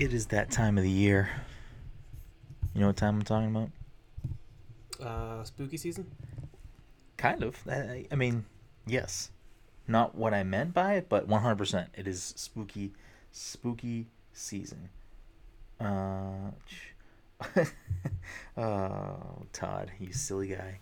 It is that time of the year. You know what time I'm talking about? Uh, spooky season. Kind of. I, I mean, yes. Not what I meant by it, but 100%. It is spooky, spooky season. Uh, oh, Todd, you silly guy.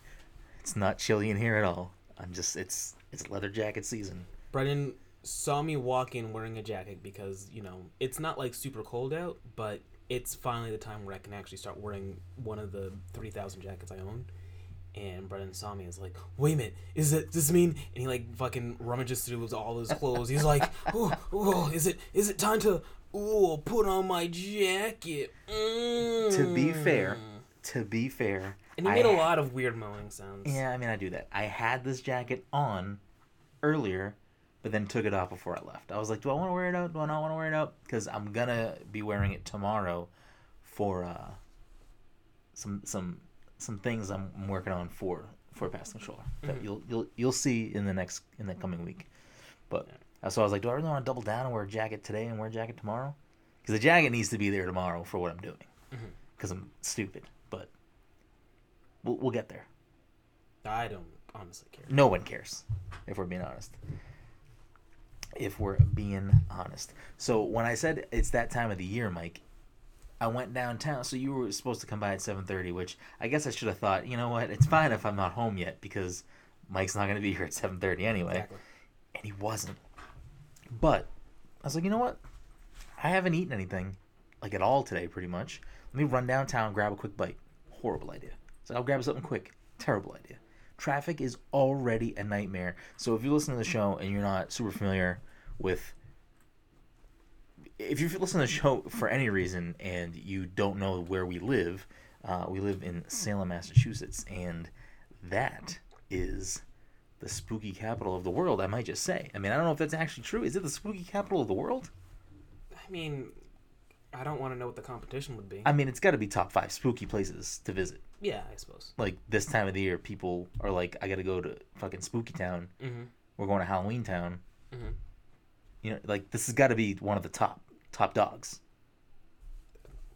It's not chilly in here at all. I'm just, it's, it's leather jacket season. Brendan saw me walk in wearing a jacket because you know it's not like super cold out, but it's finally the time where I can actually start wearing one of the three thousand jackets I own. And Brendan saw me and was like, "Wait a minute, is it does this mean?" And he like fucking rummages through all his clothes. He's like, "Oh, oh, is it is it time to oh put on my jacket?" Mm. To be fair, to be fair, and he made a lot of weird moaning sounds. Yeah, I mean, I do that. I had this jacket on earlier, but then took it off before I left. I was like, do I want to wear it out? Do I not want to wear it out? Because I'm gonna be wearing it tomorrow for uh, some some some things I'm working on for for Pass Controller that Mhm. you'll you'll you'll see in the next in the coming week. But so I was like, do I really want to double down and wear a jacket today and wear a jacket tomorrow? Because the jacket needs to be there tomorrow for what I'm doing. Because I'm stupid, but we'll we'll get there. I don't honestly care. No one cares, if we're being honest. If we're being honest. So when I said it's that time of the year, Mike, I went downtown. So you were supposed to come by at seven thirty, which I guess I should have thought. You know what? It's fine if I'm not home yet because Mike's not going to be here at seven thirty anyway, Exactly. and he wasn't. But I was like, you know what? I haven't eaten anything like at all today, pretty much. Let me run downtown, grab a quick bite. Horrible idea. So I'll grab something quick. Terrible idea. Traffic is already a nightmare. So if you listen to the show and you're not super familiar with if you listen to the show for any reason and you don't know where we live, uh, we live in Salem, Massachusetts, and that is the spooky capital of the world. I might just say. I mean, I don't know if that's actually true. Is it the spooky capital of the world? I mean, I don't want to know what the competition would be. I mean, it's got to be top five spooky places to visit. yeah, I suppose. Like this time of the year, people are like, "I got to go to fucking Spooky Town. Mm-hmm. We're going to Halloween Town." Mhm. You know, like this has got to be one of the top top dogs.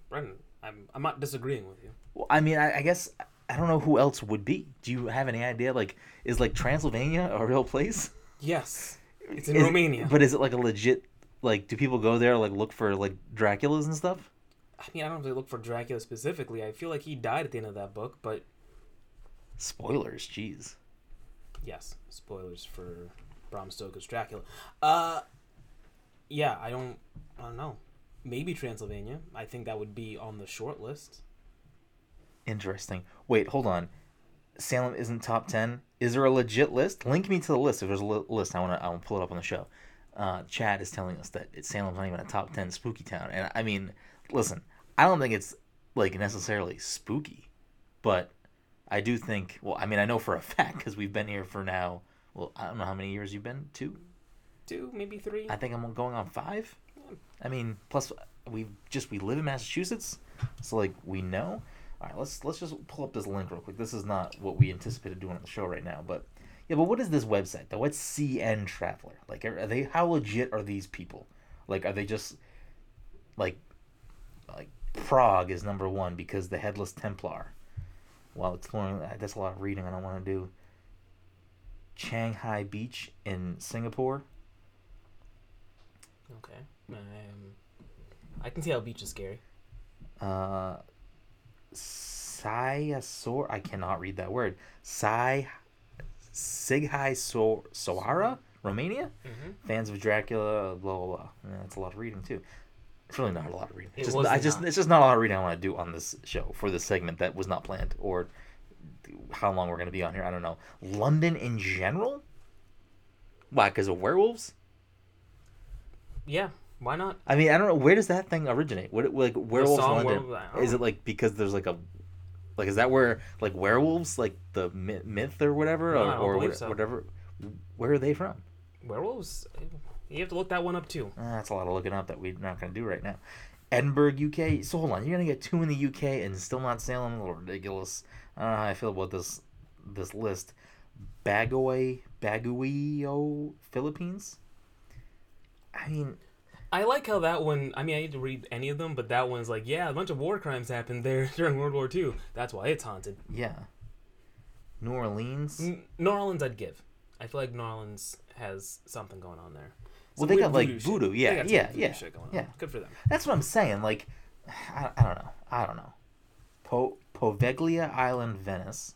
Brendan, I'm I'm not disagreeing with you. Well, I mean, I, I guess I don't know who else would be. Do you have any idea? Like, is like Transylvania a real place? Yes, it's in Is- Romania. But is it like a legit? Like, do people go there like look for like Draculas and stuff? I mean, I don't know if they look for Dracula specifically. I feel like he died at the end of that book, but Spoilers, jeez. yes, spoilers for Bram Stoker's Dracula. Uh, yeah, I don't, I don't know. Maybe Transylvania. I think that would be on the short list. Interesting. Wait, hold on. Salem isn't top ten. Is there a legit list? Link me to the list if there's a li- list. I want to. I want to pull it up on the show. Uh, Chad is telling us that Salem's not even a top ten spooky town, and I mean, listen, I don't think it's like necessarily spooky, but I do think. Well, I mean, I know for a fact because we've been here for now. Well, I don't know how many years you've been. Two. Two, maybe three. I think I'm going on five. I mean, plus we just we live in Massachusetts, so like we know. All right, let's let's just pull up this link real quick. This is not what we anticipated doing on the show right now, but yeah, but what is this website though? What's CN Traveler? Like, are, they how legit are these people? Like, are they just like like Prague is number one because the Headless Templar. While exploring, uh, that's a lot of reading. I don't want to do. Changi Beach in Singapore. Okay. Um, I can see how beach is scary. Uh, Siasor. I cannot read that word. Si, Sighai so- Soara, Romania. Mm-hmm. Fans of Dracula. Blah blah blah. Yeah, that's a lot of reading too. It's really not a lot of reading. It just, I just not. it's just not a lot of reading I want to do on this show for this segment that was not planned or how long we're gonna be on here. I don't know. London in general. Why? Because of werewolves? Yeah, why not? I mean, I don't know. Where does that thing originate? What like werewolves song London? Werewolves- Is it like because there's like a like is that where like werewolves like the myth, or whatever No, or, or so. whatever? Where are they from? Werewolves? You have to look that one up too. Uh, that's a lot of looking up that we're not going to do right now. Edinburgh, UK. So hold on, you're going to get two in the UK and still not Salem? A little ridiculous. I don't know how I feel about this this list. Bagoy, Baguio, Philippines. I mean, I like how that one. I mean, I need to read any of them, but that one's like, yeah, a bunch of war crimes happened there during World War II. That's why it's haunted. Yeah. New Orleans. N- New Orleans, I'd give. I feel like New Orleans has something going on there. Well, they weird got, like, shit. voodoo. They Yeah, got some yeah, voodoo yeah, shit going on. yeah. Good for them. That's what I'm saying. Like, I, I don't know. I don't know. Po- Poveglia Island, Venice.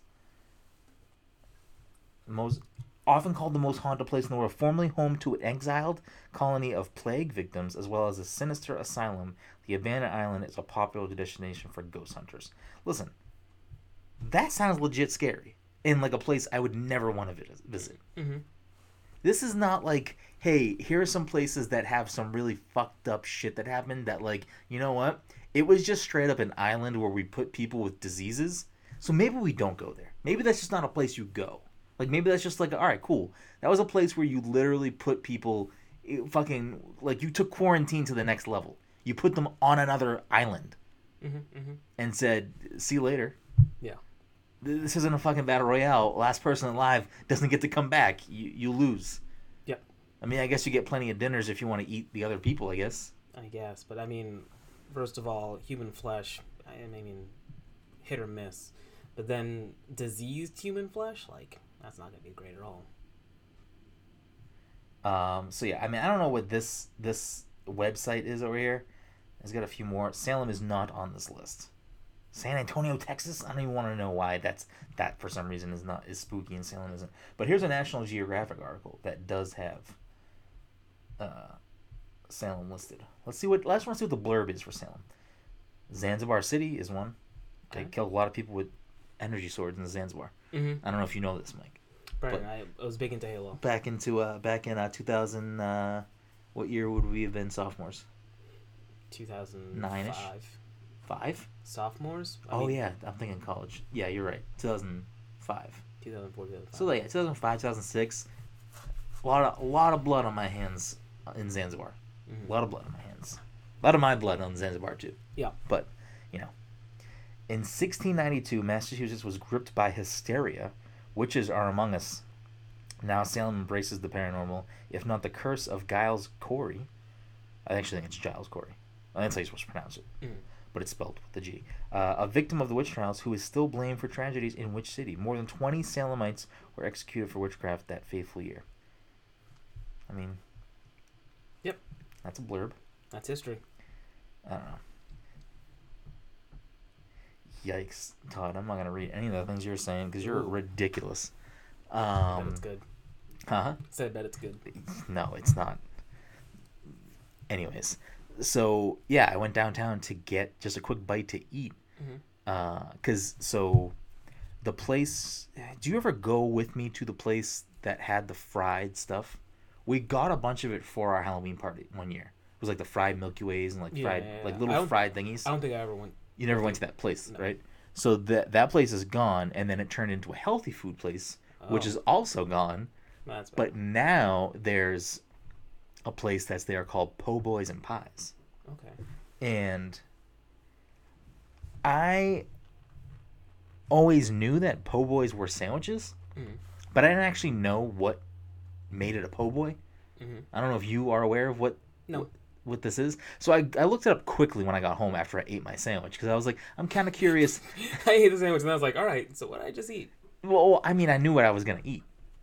Most often called the most haunted place in the world, formerly home to an exiled colony of plague victims as well as a sinister asylum. The abandoned island is a popular destination for ghost hunters. Listen, that sounds legit scary, and like a place I would never want to visit. Mm-hmm. This is not like, hey, here are some places that have some really fucked up shit that happened that like, you know what? It was just straight up an island where we put people with diseases. So maybe we don't go there. Maybe that's just not a place you go. Like maybe that's just like, all right, cool. That was a place where you literally put people fucking like you took quarantine to the next level. You put them on another island Mm-hmm. Mm-hmm. and said, "See you later." Yeah. This isn't a fucking battle royale. Last person alive doesn't get to come back. You you lose. Yep. I mean, I guess you get plenty of dinners if you want to eat the other people. I guess. I guess, but I mean, first of all, human flesh. I I mean, hit or miss. But then diseased human flesh, like that's not gonna be great at all. Um. So yeah, I mean, I don't know what this this website is over here. It's got a few more. Salem is not on this list. San Antonio, Texas. I don't even want to know why that's that for some reason is not is spooky and Salem isn't. But here's a National Geographic article that does have uh, Salem listed. Let's see what. Let's want to see what the blurb is for Salem. Zanzibar City is one. They Okay. killed a lot of people with energy swords in Zanzibar. Mm-hmm. I don't know if you know this, Mike. Brian, I, I was big into Halo. Back into uh back in uh 2000 uh what year would we have been sophomores? Two thousand Nine-ish? five. Sophomores. I Oh mean, yeah, I'm thinking college. Yeah, you're right. 2005. 2004, 2005. So yeah, 2005, 2006. A lot of a lot of blood on my hands in Zanzibar. Mhm. A lot of blood on my hands. A lot of my blood on Zanzibar too. Yeah. But, you know, in 1692, Massachusetts was gripped by hysteria. Witches are among us. Now Salem embraces the paranormal, if not the curse of Giles Corey. I actually think it's Giles Corey. That's how you're supposed to pronounce it, Mhm. but it's spelled with the G. Uh, a victim of the witch trials who is still blamed for tragedies in which city? More than 20 Salemites were executed for witchcraft that fateful year. I mean, Yep. that's a blurb. That's history. I don't know. Yikes, Todd! I'm not gonna read any of the things you're saying because you're Ooh. ridiculous. bet Um, it's good. huh? Said that it's good. No, it's not. Anyways, so yeah, I went downtown to get just a quick bite to eat. Mhm. Uh, cause so the place. Do you ever go with me to the place that had the fried stuff? We got a bunch of it for our Halloween party one year. It was like the fried Milky Ways and like Yeah, fried, yeah, like yeah. I little fried thingies. I don't think I ever went. You never went to that place, No. right? So that that place is gone, and then it turned into a healthy food place, which Oh. is also gone. That's. But now there's a place that's there called Po' Boys and Pies, okay. and I always knew that Po' Boys were sandwiches, Mhm. but I didn't actually know what made it a Po' Boy. Mhm. I don't know if you are aware of what No. what this is. So I, I looked it up quickly when I got home after I ate my sandwich because I was like, I'm kind of curious. I ate the sandwich and I was like, all right, so what did I just eat? Well, I mean, I knew what I was gonna eat,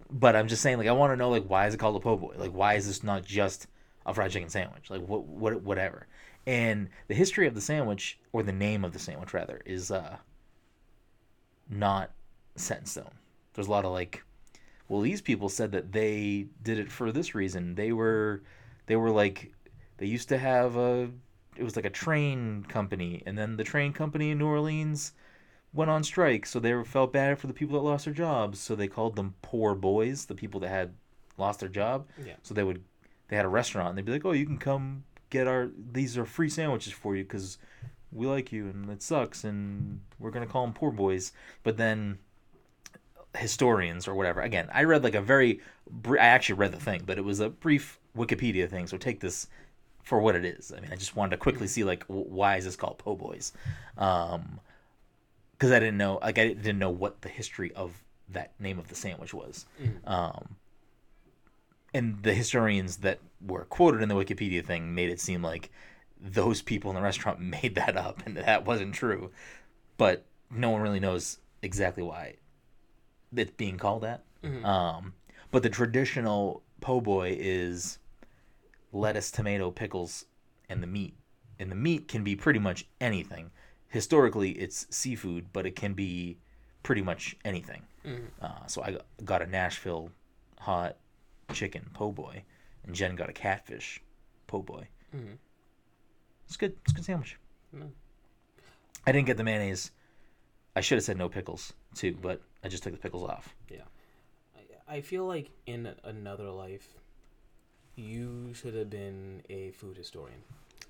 but I'm just saying, like, I want to know, like, why is it called a po' boy? Like, why is this not just a fried chicken sandwich? Like, what, what, whatever. And the history of the sandwich, or the name of the sandwich rather, is uh, not set in stone. There's a lot of like, well, these people said that they did it for this reason. They were, they were like, they used to have a, it was like a train company, and then the train company in New Orleans went on strike, so they felt bad for the people that lost their jobs, so they called them poor boys, the people that had lost their job. Yeah. So they would, they had a restaurant, and they'd be like, "Oh, you can come get our these are free sandwiches for you because we like you, and it sucks, and we're gonna call them poor boys." But then historians or whatever. Again, I read like a very, br- I actually read the thing, but it was a brief Wikipedia thing. So take this for what it is. I mean, I just wanted to quickly see like why is this called po' boys, um, because I didn't know like I didn't know what the history of that name of the sandwich was. Mhm. Um, and the historians that were quoted in the Wikipedia thing made it seem like those people in the restaurant made that up and that wasn't true. But no one really knows exactly why it's being called that. Um, but the traditional po' boy is lettuce, tomato, pickles, and the meat. And the meat can be pretty much anything. Historically, it's seafood, but it can be pretty much anything. Uh, so I got a Nashville hot chicken po' boy, and Jen got a catfish po' boy. Mhm. It's good. It's a good sandwich. Mm. I didn't get the mayonnaise. I should have said no pickles too, but I just took the pickles off. Yeah. I, I feel like in another life, you should have been a food historian.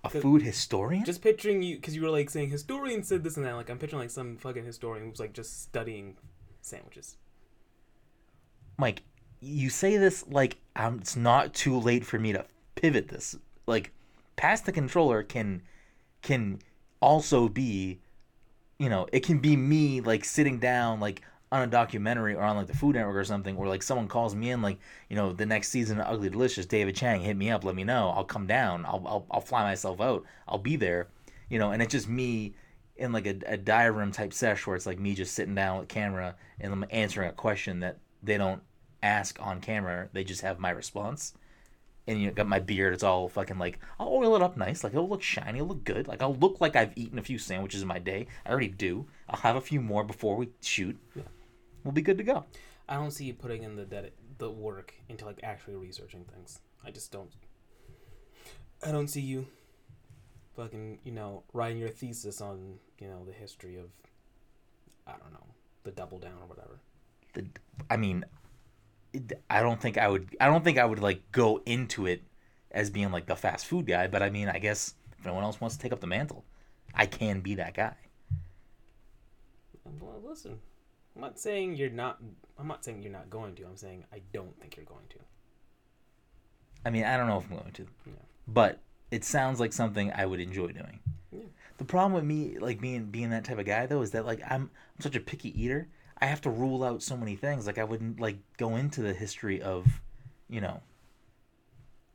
A food historian? Just picturing you, because you were like saying historian said this and that. Like I'm picturing like some fucking historian who's like just studying sandwiches. Mike, you say this like um, it's not too late for me to pivot this. Like, pass the controller can can also be, you know, it can be me like sitting down like on a documentary or on like the Food Network or something, or like someone calls me in like, you know, the next season of Ugly Delicious, David Chang, hit me up, let me know. I'll come down. I'll I'll, I'll fly myself out. I'll be there, you know, and it's just me in like a, a diary type sesh where it's like me just sitting down with camera and I'm answering a question that they don't ask on camera. They just have my response. And you know, got my beard. It's all fucking like I'll oil it up nice. Like it'll look shiny. It'll look good. Like I'll look like I've eaten a few sandwiches in my day. I already do. I'll have a few more before we shoot. Yeah. We'll be good to go. I don't see you putting in the the work into like actually researching things. I just don't. I don't see you. Fucking, you know, writing your thesis on you know the history of, I don't know, the double down or whatever. The, I mean, it, I don't think I would. I don't think I would like go into it as being like the fast food guy. But I mean, I guess if no one else wants to take up the mantle, I can be that guy. Well, listen, I'm not saying you're not. I'm not saying you're not going to. I'm saying I don't think you're going to. I mean, I don't know if I'm going to, Yeah. but it sounds like something I would enjoy doing. Yeah. The problem with me, like being being that type of guy, though, is that like I'm, I'm such a picky eater. I have to rule out so many things. Like I wouldn't like go into the history of, you know,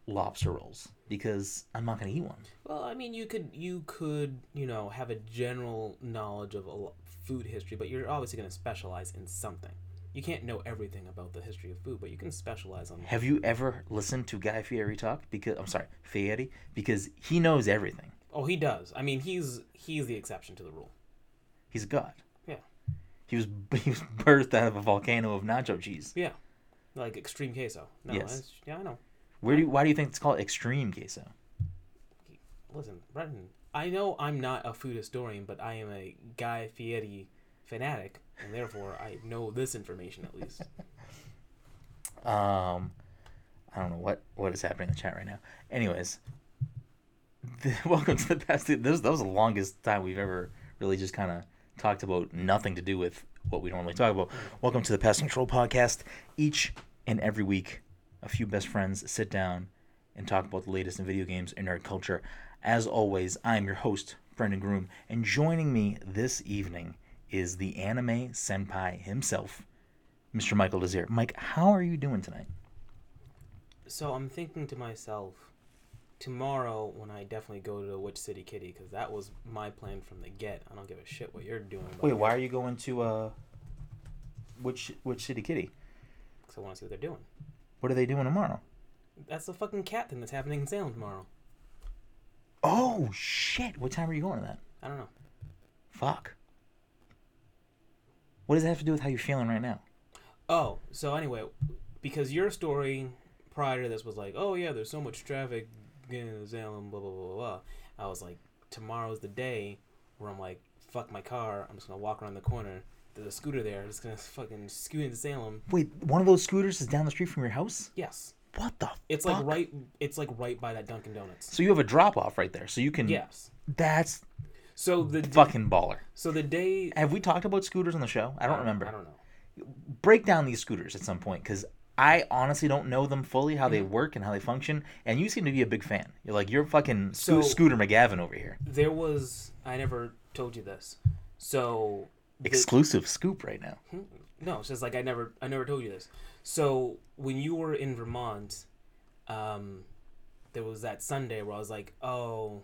lobster rolls because I'm not gonna eat one. Well, I mean, you could you could you know have a general knowledge of a food history, but you're obviously going to specialize in something. You can't know everything about the history of food, but you can specialize on. Have you ever listened to Guy Fieri talk? Because I'm sorry, Fieri, because he knows everything. Oh, he does. I mean, he's he's the exception to the rule. He's a god. Yeah. He was he was birthed out of a volcano of nacho cheese. Yeah, like extreme queso. No, Yes. yeah, I know. Where do you, why do you think it's called extreme queso? Listen, Brendan, I know I'm not a food historian, but I am a Guy Fieri fanatic, and therefore I know this information at least. Um, I don't know what what is happening in the chat right now. Anyways, the, welcome to the past. This that was the longest time we've ever really just kind of talked about nothing to do with what we normally talk about. Welcome to the Pest Control Podcast. Each and every week, a few best friends sit down and talk about the latest in video games and nerd culture. As always, I'm your host, Brendan Groom, and joining me this evening is the anime senpai himself, Mr. Michael Desir. Mike, how are you doing tonight? So I'm thinking to myself, tomorrow when I definitely go to Witch City Kitty, because that was my plan from the get. I don't give a shit what you're doing. Wait, why are you going to uh Witch which city kitty? Because I want to see what they're doing. What are they doing tomorrow? That's the fucking cat thing that's happening in Salem tomorrow. Oh shit! What time are you going to that? I don't know. Fuck. What does that have to do with how you're feeling right now? Oh, so anyway, because your story prior to this was like, oh yeah, there's so much traffic in Salem, blah blah blah blah. blah. I was like, tomorrow's the day where I'm like, fuck my car. I'm just gonna walk around the corner. There's a scooter there. I'm just gonna fucking scoot into Salem. Wait, one of those scooters is down the street from your house? Yes, What the? it's fuck? like right. It's like right by that Dunkin' Donuts. So you have a drop off right there, so you can. Yes. That's So the d- fucking baller. so the day. Have we talked about scooters on the show? I don't remember. I don't know. break down these scooters at some point because I honestly don't know them fully, how they mm-hmm. work and how they function. And you seem to be a big fan. You're like you're fucking So- Scooter McGavin over here. There was. I never told you this. So the- Exclusive scoop right now. Hmm? No, it's just like I never I never told you this. So when you were in Vermont um, there was that Sunday where I was like, oh,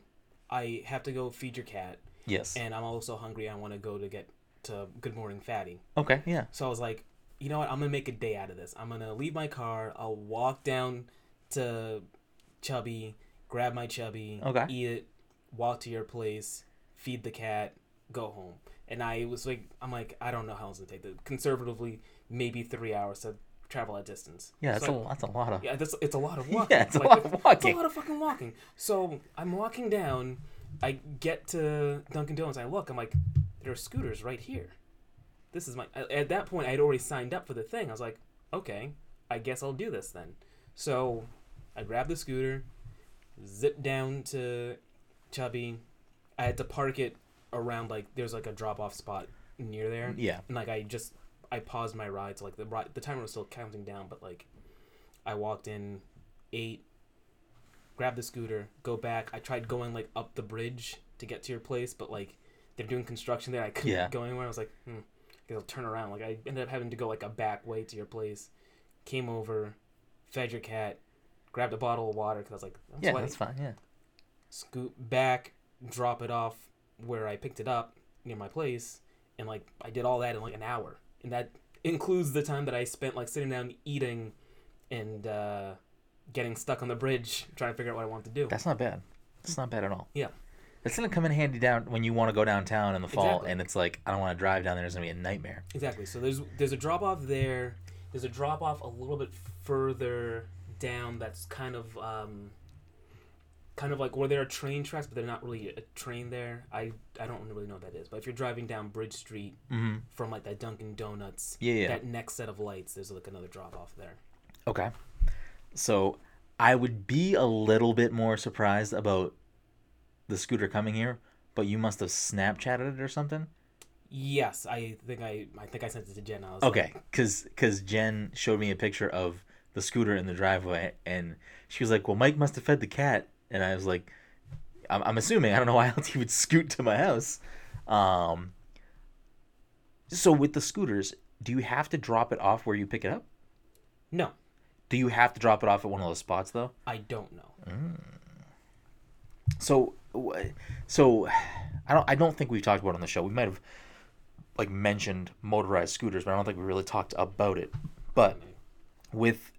I have to go feed your cat, Yes. and I'm also hungry. I want to go to get to Good Morning Fatty. okay. Yeah. So I was like, you know what? I'm gonna make a day out of this. I'm gonna leave my car. I'll walk down to Chubby, grab my Chubby, Okay. eat it, walk to your place, feed the cat, go home. And I was like, I'm like, I don't know how long it's gonna take. The conservatively, maybe three hours to travel that distance. Yeah. That's So a that's a lot of. yeah, that's it's a lot of walking. Yeah, it's a lot of walking. It's a lot of fucking walking. So I'm walking down. I get to Dunkin' Donuts. I look. I'm like, there are scooters right here. This is my. At that point, I had already signed up for the thing. I was like, okay, I guess I'll do this then. So I grabbed the scooter, zipped down to Chubby. I had to park it around like there's like a drop off spot near there. Yeah. And like I just I paused my ride, so like the ride, the timer was still counting down, but like I walked in, ate, grabbed the scooter, go back. I tried going like up the bridge to get to your place, but like they're doing construction there. I couldn't Yeah. go anywhere. I was like, hmm, I'll turn around. Like I ended up having to go like a back way to your place. Came over, fed your cat, grabbed a bottle of water because I was like, Yeah. sweating That's fine. Yeah. Scoop back, drop it off where I picked it up near my place, and like I did all that in like an hour, and that includes the time that I spent like sitting down eating, and uh, getting stuck on the bridge trying to figure out what I want to do. That's not bad. That's not bad at all. Yeah. It's gonna come in handy down when you want to go downtown in the fall, Exactly. and it's like I don't want to drive down there. It's gonna be a nightmare. Exactly. So there's there's a drop off there. There's a drop off a little bit further down. That's kind of um, kind of like where there are train tracks, but they're not really a train there. I I don't really know what that is. But if you're driving down Bridge Street Mm-hmm. from like that Dunkin' Donuts, Yeah. Yeah. that next set of lights, there's like another drop off there. Okay. So I would be a little bit more surprised about the scooter coming here, but you must have Snapchatted it or something. Yes, I think I I think I sent it to Jen. Okay, like, because cause Jen showed me a picture of the scooter in the driveway, and she was like, "Well, Mike must have fed the cat," and I was like, "I'm, I'm assuming I don't know why else he would scoot to my house." Um. So with the scooters, do you have to drop it off where you pick it up? no, Do you have to drop it off at one of those spots though? I don't know. So, so I don't. I don't think we've talked about it on the show. We might have like mentioned motorized scooters, but I don't think we really talked about it. But with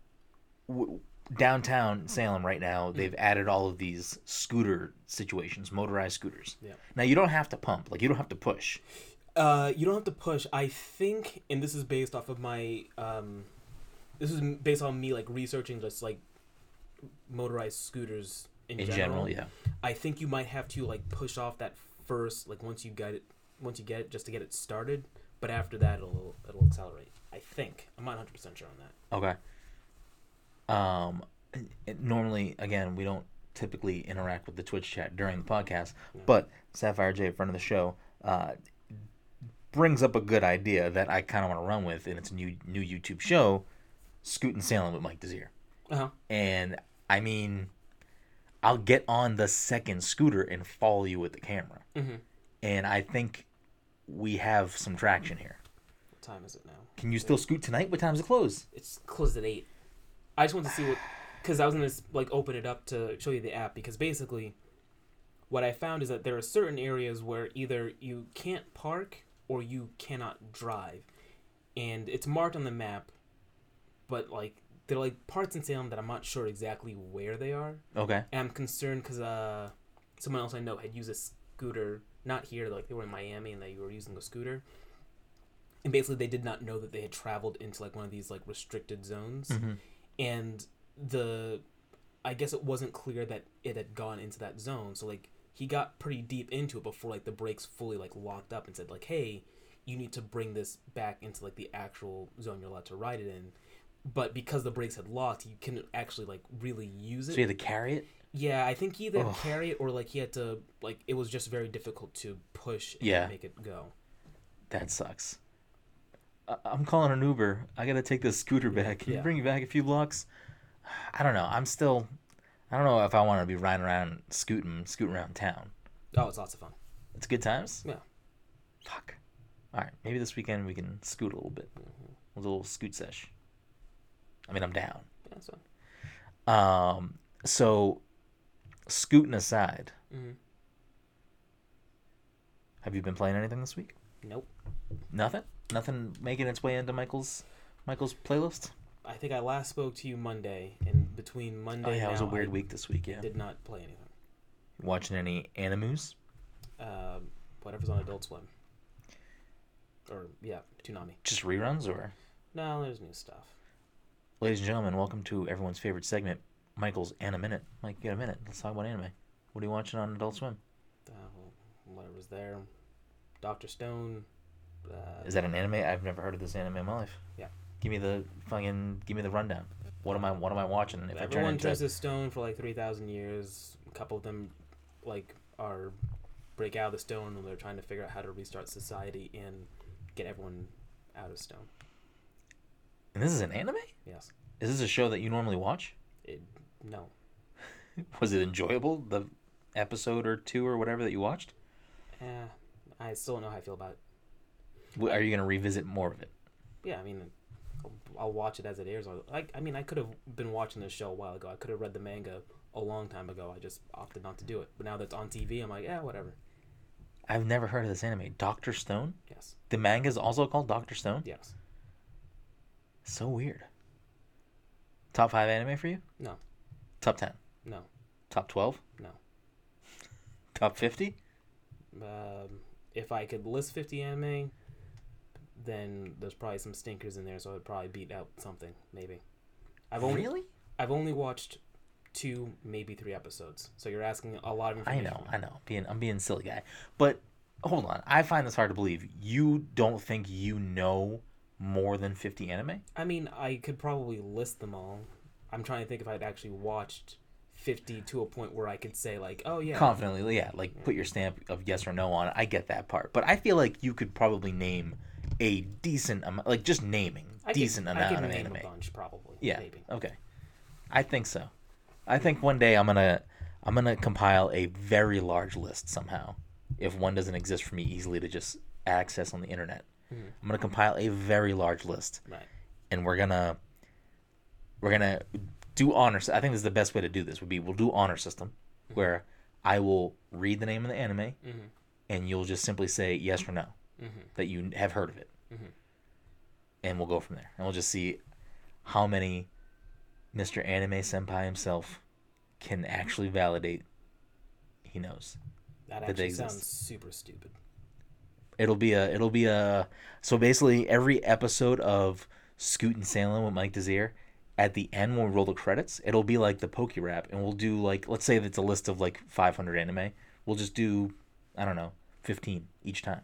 w- downtown Salem right now, Mm. they've added all of these scooter situations, motorized scooters. Yeah. Now you don't have to pump, like you don't have to push. Uh, you don't have to push. I think, and this is based off of my um, this is based on me like researching just like motorized scooters in, In general. general, yeah. I think you might have to like push off that first, like once you get it, once you get it, just to get it started. But after that, it'll it'll accelerate. I think. I'm not 100 percent sure on that. Okay. Um, and- and normally, again, we don't typically interact with the Twitch chat during the podcast, but Sapphire J, friend of the show, uh, brings up a good idea that I kind of want to run with in its new new YouTube show, Scoot and Sailing with Mike Desir. Uh huh. And I mean, I'll get on the second scooter and follow you with the camera, Mm-hmm. and I think we have some traction here. What time is it now? Can you still scoot tonight? What time's it close? It's closed at eight. I just want to see what, because I was gonna like open it up to show you the app because basically, what I found is that there are certain areas where either you can't park or you cannot drive, and it's marked on the map, but like they're like parts in Salem that I'm not sure exactly where they are, Okay. and I'm concerned because uh, someone else I know had used a scooter, not here, like they were in Miami and they were using a scooter. And basically, they did not know that they had traveled into like one of these like restricted zones, Mm-hmm. And the, I guess it wasn't clear that it had gone into that zone. So like he got pretty deep into it before like the brakes fully like locked up and said like, hey, you need to bring this back into like the actual zone you're allowed to ride it in. But because the brakes had locked, he couldn't actually like really use it. So you had to carry it. Yeah, I think he either had Ugh. carry it or like he had to like it was just very difficult to push and Yeah. make it go. That sucks. I'm calling an Uber. I gotta take this scooter back. Can Yeah. you bring me back a few blocks? I don't know. I'm still. I don't know if I want to be riding around, scooting, scooting around town. Oh, it's lots of fun. It's good times. Yeah. Fuck. All right. Maybe this weekend we can scoot a little bit. Mhm. A little scoot sesh. I mean, I'm down. Yeah, that's fun. Um, so, scooting aside, hmm have you been playing anything this week? Nope. Nothing. Nothing making its way into Michael's Michael's playlist. I think I last spoke to you Monday, and between Monday Oh yeah, it was a weird I week this week. Yeah. Did not play anything. Watching any animus? Um, whatever's on Adult Swim. Or yeah, Toonami. Just reruns, or No, there's new stuff. ladies and gentlemen, welcome to everyone's favorite segment, Michael's Anime Minute. Mike, get a minute? Let's talk about anime. What are you watching on Adult Swim? Uh, whatever's there. Doctor Stone. Uh, Is that an anime? I've never heard of this anime in my life. Yeah. Give me the fucking. Give me the rundown. What am I? What am I watching? If I turn Everyone into dresses stone for like three thousand years. A couple of them, like, are break out of the stone and they're trying to figure out how to restart society and get everyone out of stone. and this is an anime. Yes. Is this a show that you normally watch? It, no. Was it enjoyable? The episode or two or whatever that you watched? Eh, I still don't know how I feel about it. Are you gonna revisit more of it? Yeah, I mean, I'll, I'll watch it as it airs. Or I, mean, I could have been watching this show a while ago. I could have read the manga a long time ago. I just opted not to do it. But now that's on TV, I'm like, yeah, whatever. I've never heard of this anime. Doctor Stone. Yes. The manga is also called Doctor Stone. Yes. So weird. Top five anime for you? No. Top ten. No. Top twelve. No. Top fifty. Um, if I could list 50 anime, then there's probably some stinkers in there, so I'd probably beat out something, maybe. I've only Really? I've only watched two, maybe three episodes. So you're asking a lot of I information. know. I know. Being I'm being silly guy, but hold on. I find this hard to believe. You don't think you know more than fifty anime? I mean, I could probably list them all. I'm trying to think if I'd actually watched 50 to a point where I could say like, oh yeah, confidently yeah like put your stamp of yes or no on it i get that part but i feel like you could probably name a decent amount like just naming I decent I amount of anime bunch probably. yeah maybe. okay i think so i think one day i'm gonna i'm gonna compile a very large list somehow if one doesn't exist for me easily to just access on the internet Mhm. i'm gonna compile a very large list Right. and we're gonna we're gonna do honor i think this is the best way to do this would be we'll do honor system where i will read the name of the anime Mhm. and you'll just simply say yes or no Mhm. that you have heard of it Mhm. and we'll go from there and we'll just see how many mr anime senpai himself can actually validate he knows That That they actually sounds super stupid. it'll be a it'll be a so basically every episode of Scoot and Sailing with Mike Desir at the end when we roll the credits it'll be like the Poke Rap and we'll do like let's say it's a list of like 500 anime we'll just do I don't know 15 each time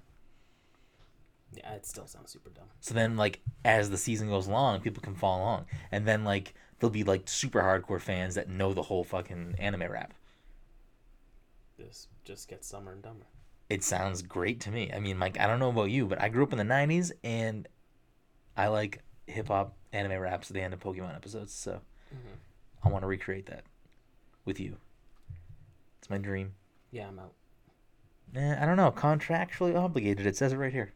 Yeah, it still sounds super dumb. so then like as the season goes along people can follow along and then like there'll be like super hardcore fans that know the whole fucking anime rap This just gets dumber and dumber. it sounds great to me. I mean, like I don't know about you, but I grew up in the '90s, and I like hip hop anime raps at the end of Pokemon episodes. So Mhm. I want to recreate that with you. It's my dream. Yeah, I'm out. Eh, I don't know. Contractually obligated. It says it right here.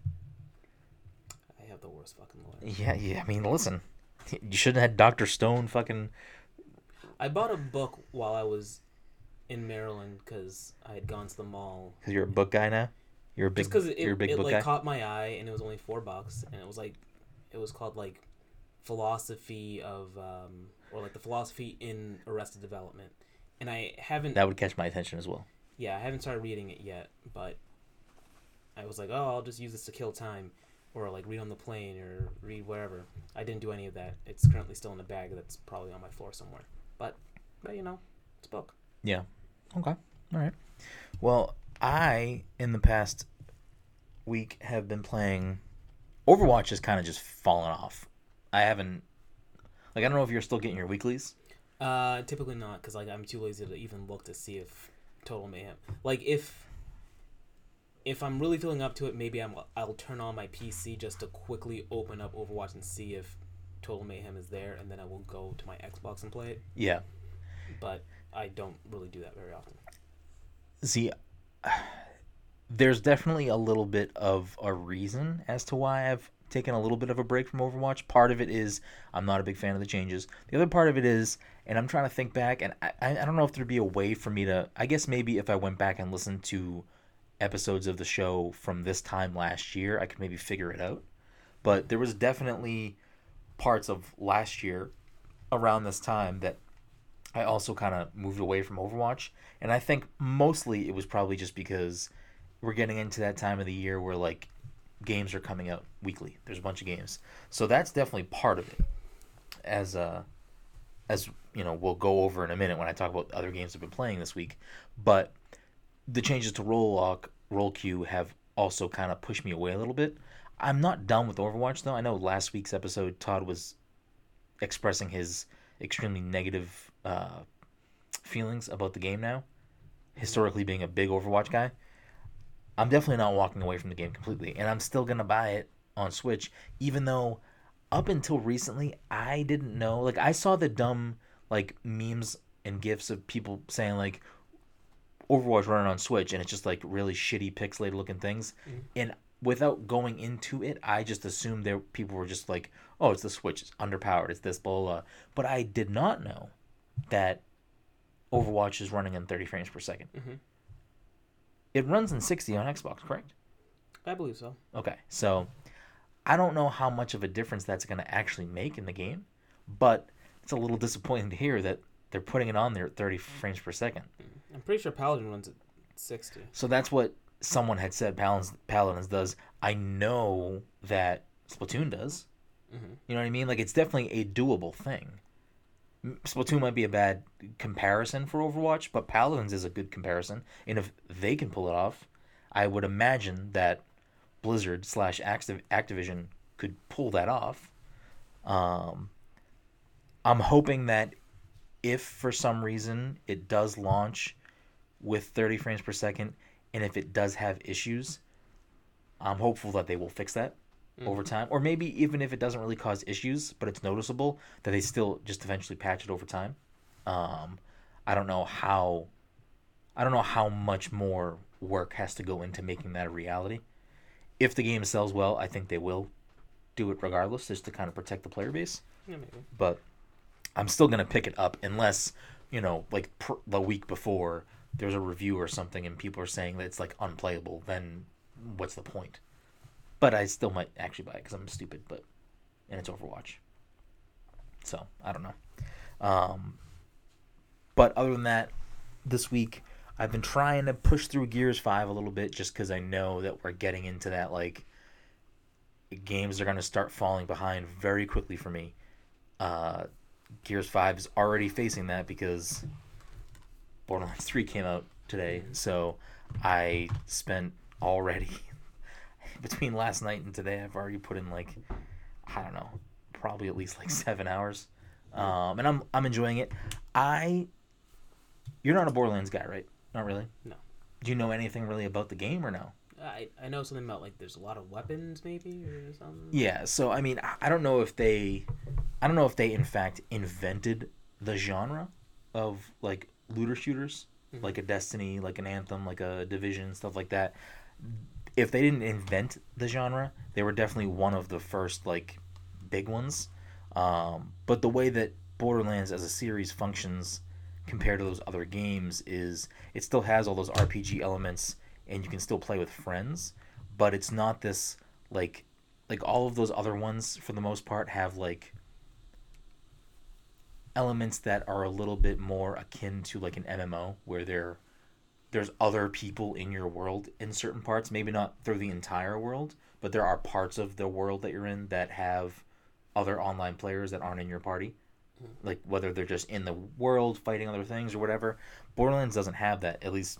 I have the worst fucking lawyer. Yeah, yeah. I mean, listen. You shouldn't have had Doctor Stone fucking. I bought a book while I was in Maryland because I had gone to the mall. Because you're a book guy now. You're a big. Just because it, you're a big it book like guy. caught my eye and it was only four bucks and it was like, it was called like, philosophy of um or like the philosophy in Arrested Development, and I haven't. That would catch my attention as well. yeah, I haven't started reading it yet, but I was like, oh, I'll just use this to kill time, or like read on the plane or read wherever. I didn't do any of that. It's currently still in a bag that's probably on my floor somewhere. But, but you know, it's a book. Yeah. Okay. All right. Well, I in the past week have been playing Overwatch has kind of just fallen off. I haven't like I don't know if you're still getting your weeklies. Uh, typically not, because like I'm too lazy to even look to see if Total Mayhem. Like if if I'm really feeling up to it, maybe I'm I'll turn on my PC just to quickly open up Overwatch and see if Total Mayhem is there, and then I will go to my Xbox and play it. Yeah. But I don't really do that very often. See there's definitely a little bit of a reason as to why I've taken a little bit of a break from Overwatch. Part of it is I'm not a big fan of the changes. The other part of it is, and I'm trying to think back, and I, I don't know if there'd be a way for me to. I guess maybe if I went back and listened to episodes of the show from this time last year, I could maybe figure it out. But there was definitely parts of last year around this time that I also kind of moved away from Overwatch. And I think mostly it was probably just because we're getting into that time of the year where like games are coming out weekly. There's a bunch of games. So that's definitely part of it. As uh as you know, we'll go over in a minute when I talk about other games I've been playing this week. But the changes to role lock, role queue have also kind of pushed me away a little bit. I'm not done with Overwatch though. I know last week's episode Todd was expressing his extremely negative uh, feelings about the game now. Historically, being a big Overwatch guy, I'm definitely not walking away from the game completely, and I'm still gonna buy it on Switch, even though up until recently I didn't know. Like I saw the dumb like memes and gifs of people saying like Overwatch running on Switch, and it's just like really shitty pixelated looking things, mm-hmm. and without going into it, I just assumed there people were just like, "Oh, it's the Switch. It's underpowered. It's this blah, blah blah." But I did not know that Overwatch is running in 30 frames per 2nd mm-hmm. It runs in 60 on Xbox, correct? I believe so. Okay, so I don't know how much of a difference that's going to actually make in the game, but it's a little disappointing to hear that they're putting it on there at 30 frames per second. I'm pretty sure Paladin runs at 60. So that's what someone had said Paladins, Paladins does. I know that Splatoon does. Mm-hmm. You know what I mean? Like it's definitely a doable thing. Splatoon might be a bad comparison for Overwatch, but Paladins is a good comparison. And if they can pull it off, I would imagine that Blizzard slash Activision could pull that off. Um, I'm hoping that if for some reason it does launch with 30 frames per second, and if it does have issues, I'm hopeful that they will fix that mm-hmm. over time, or maybe even if it doesn't really cause issues, but it's noticeable that they still just eventually patch it over time. Um, I don't know how, I don't know how much more work has to go into making that a reality. If the game sells well, I think they will do it regardless, just to kind of protect the player base. Yeah, maybe. But I'm still gonna pick it up unless you know, like pr- the week before there's a review or something and people are saying that it's like unplayable, then what's the point? But I still might actually buy it because I'm stupid, but and it's Overwatch. So I don't know. Um, but other than that, this week I've been trying to push through Gears Five a little bit just because I know that we're getting into that like games are going to start falling behind very quickly for me. Uh, Gears Five is already facing that because Borderlands 3 came out today, so I spent already between last night and today. I've already put in like I don't know, probably at least like seven hours, um, and I'm I'm enjoying it. I, you're not a Borderlands guy, right? Not really. No. Do you know anything really about the game or no? I, I know something about like there's a lot of weapons maybe or something. Yeah, so I mean I don't know if they I don't know if they in fact invented the genre of like looter shooters, mm-hmm. like a Destiny, like an Anthem, like a Division, stuff like that. If they didn't invent the genre, they were definitely one of the first like big ones. Um, but the way that Borderlands as a series functions compared to those other games is it still has all those RPG elements and you can still play with friends, but it's not this like like all of those other ones for the most part have like elements that are a little bit more akin to like an MMO where there there's other people in your world in certain parts, maybe not through the entire world, but there are parts of the world that you're in that have other online players that aren't in your party. Mm-hmm. Like whether they're just in the world fighting other things or whatever. Borderlands doesn't have that. At least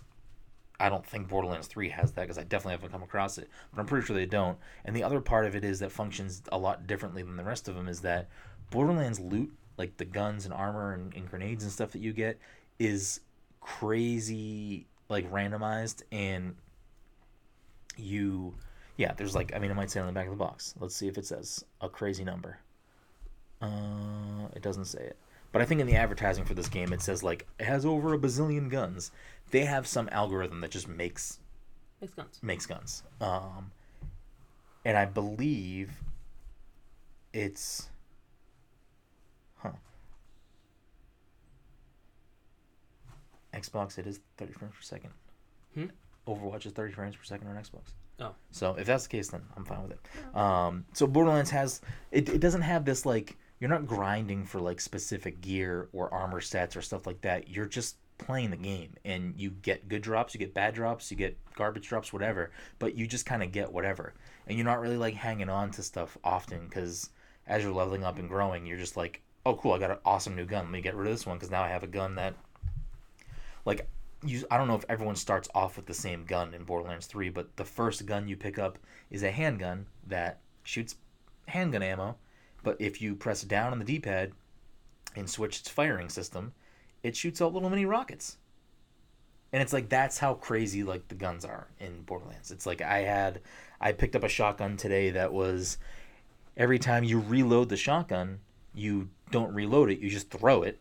I don't think Borderlands 3 has that because I definitely haven't come across it, but I'm pretty sure they don't. And the other part of it is that functions a lot differently than the rest of them is that Borderlands loot like the guns and armor and, and grenades and stuff that you get is crazy like randomized and you yeah there's like i mean it might say on the back of the box. Let's see if it says a crazy number. Uh it doesn't say it but i think in the advertising for this game it says like it has over a bazillion guns they have some algorithm that just makes Makes guns. makes guns. Um, and I believe it's, huh. Xbox, it is 30 frames per second. Hmm? Overwatch is 30 frames per second on Xbox. Oh. So if that's the case, then I'm fine with it. Um, so Borderlands has it. It doesn't have this like you're not grinding for like specific gear or armor sets or stuff like that. You're just playing the game, and you get good drops, you get bad drops, you get garbage drops, whatever. But you just kind of get whatever, and you're not really like hanging on to stuff often because as you're leveling up and growing, you're just like, oh cool, I got an awesome new gun. Let me get rid of this one because now I have a gun that like you I don't know if everyone starts off with the same gun in Borderlands 3, but the first gun you pick up is a handgun that shoots handgun ammo, but if you press down on the D-pad and switch its firing system, it shoots out little mini rockets. And it's like that's how crazy like the guns are in Borderlands. It's like I had I picked up a shotgun today that was every time you reload the shotgun, you don't reload it, you just throw it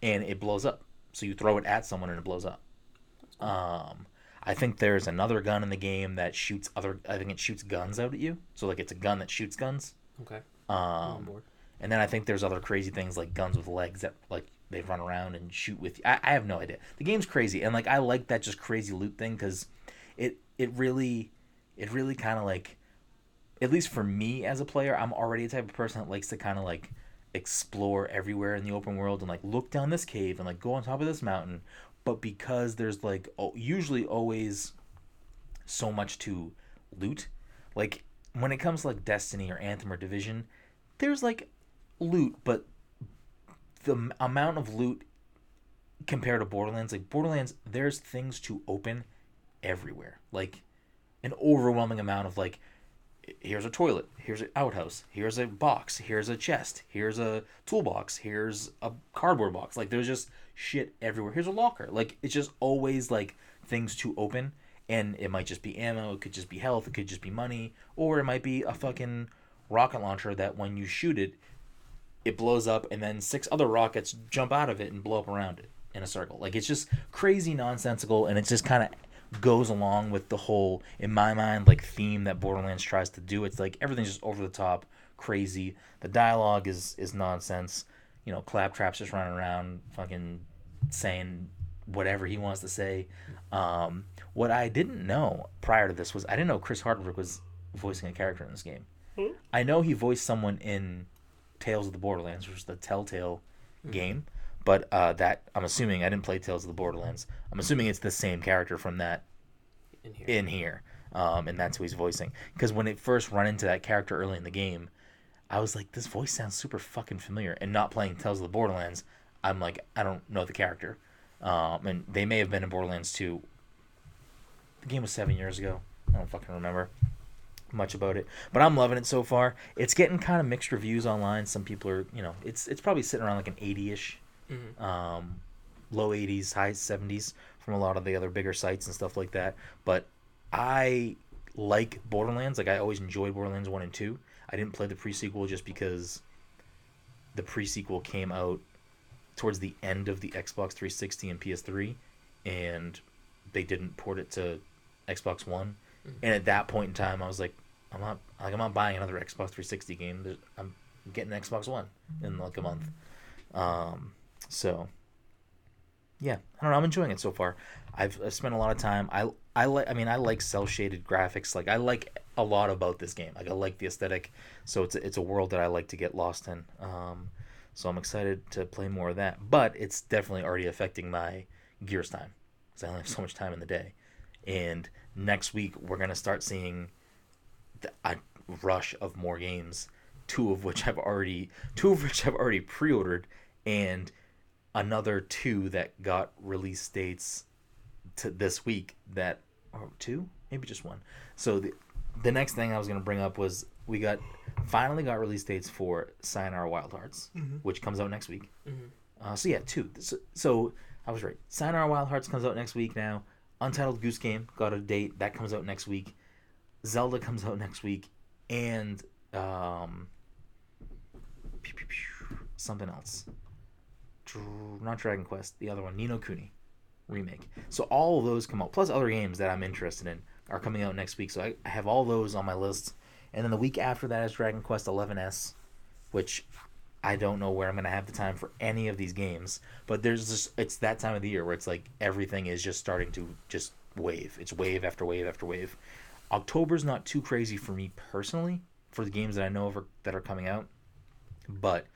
and it blows up. So you throw it at someone and it blows up. Um, I think there's another gun in the game that shoots other. I think it shoots guns out at you. So like it's a gun that shoots guns. Okay. On Um, and then I think there's other crazy things like guns with legs that like they run around and shoot with. I, I have no idea. The game's crazy, and like I like that just crazy loot thing because it it really it really kind of like at least for me as a player, I'm already a type of person that likes to kind of like explore everywhere in the open world and like look down this cave and like go on top of this mountain. But because there's like oh, usually always so much to loot, like when it comes to like Destiny or Anthem or Division, there's like loot, but the amount of loot compared to Borderlands, like Borderlands, there's things to open everywhere. Like an overwhelming amount of like here's a toilet, here's an outhouse, here's a box, here's a chest, here's a toolbox, here's a cardboard box. Like there's just shit everywhere. Here's a locker. Like it's just always like things to open and it might just be ammo, it could just be health, it could just be money, or it might be a fucking rocket launcher that when you shoot it it blows up and then six other rockets jump out of it and blow up around it in a circle. Like it's just crazy nonsensical and it just kind of goes along with the whole in my mind like theme that Borderlands tries to do. It's like everything's just over the top, crazy. The dialogue is is nonsense. You know, Claptrap's just running around fucking saying whatever he wants to say. Um, what I didn't know prior to this was I didn't know Chris Hardwick was voicing a character in this game. I know he voiced someone in Tales of the Borderlands, which is the Telltale game. But uh, that I'm assuming I didn't play Tales of the Borderlands. I'm assuming it's the same character from that In here. in here, um, and that's who he's voicing. Because when it first run into that character early in the game, I was like, this voice sounds super fucking familiar. And not playing Tales of the Borderlands, I'm like, I don't know the character. Um, and they may have been in Borderlands 2. The game was seven years ago. I don't fucking remember much about it, but I'm loving it so far. It's getting kind of mixed reviews online. Some people are, you know, it's it's probably sitting around like an 80ish, Mhm. um, low 80s, high 70s from a lot of the other bigger sites and stuff like that. But I like Borderlands. Like I always enjoyed Borderlands one and two. I didn't play the pre sequel just because the pre sequel came out towards the end of the Xbox 360 and PS3, and they didn't port it to Xbox One. And at that point in time, I was like, I'm not like I'm not buying another Xbox 360 game. I'm getting an Xbox One in like a month. Um, so yeah, I don't know. I'm enjoying it so far. I've, I've spent a lot of time. I I like. I mean, I like cel shaded graphics. Like I like a lot about this game. Like I like the aesthetic. So it's a, it's a world that I like to get lost in. Um, so I'm excited to play more of that. But it's definitely already affecting my Gears time because I only have so much time in the day. And next week we're gonna start seeing the, a rush of more games. Two of which I've already two of which I've already pre-ordered, and another two that got release dates to this week that or two maybe just one so the the next thing i was going to bring up was we got finally got release dates for sayonara wild hearts which comes out next week. Mhm. uh, so yeah two. So, so i was right. Sayonara wild hearts comes out next week now. Untitled goose game got a date. That comes out next week. Zelda comes out next week. And um pew, pew, pew, something else. Not Dragon Quest, the other one, Ni no Kuni remake. So all of those come out, plus other games that I'm interested in are coming out next week. So I, I have all those on my list. And then the week after that is Dragon Quest 11S, which I don't know where I'm gonna have the time for any of these games. But there's just it's that time of the year where it's like everything is just starting to just wave. It's wave after wave after wave. October's not too crazy for me personally for the games that I know of are, that are coming out. But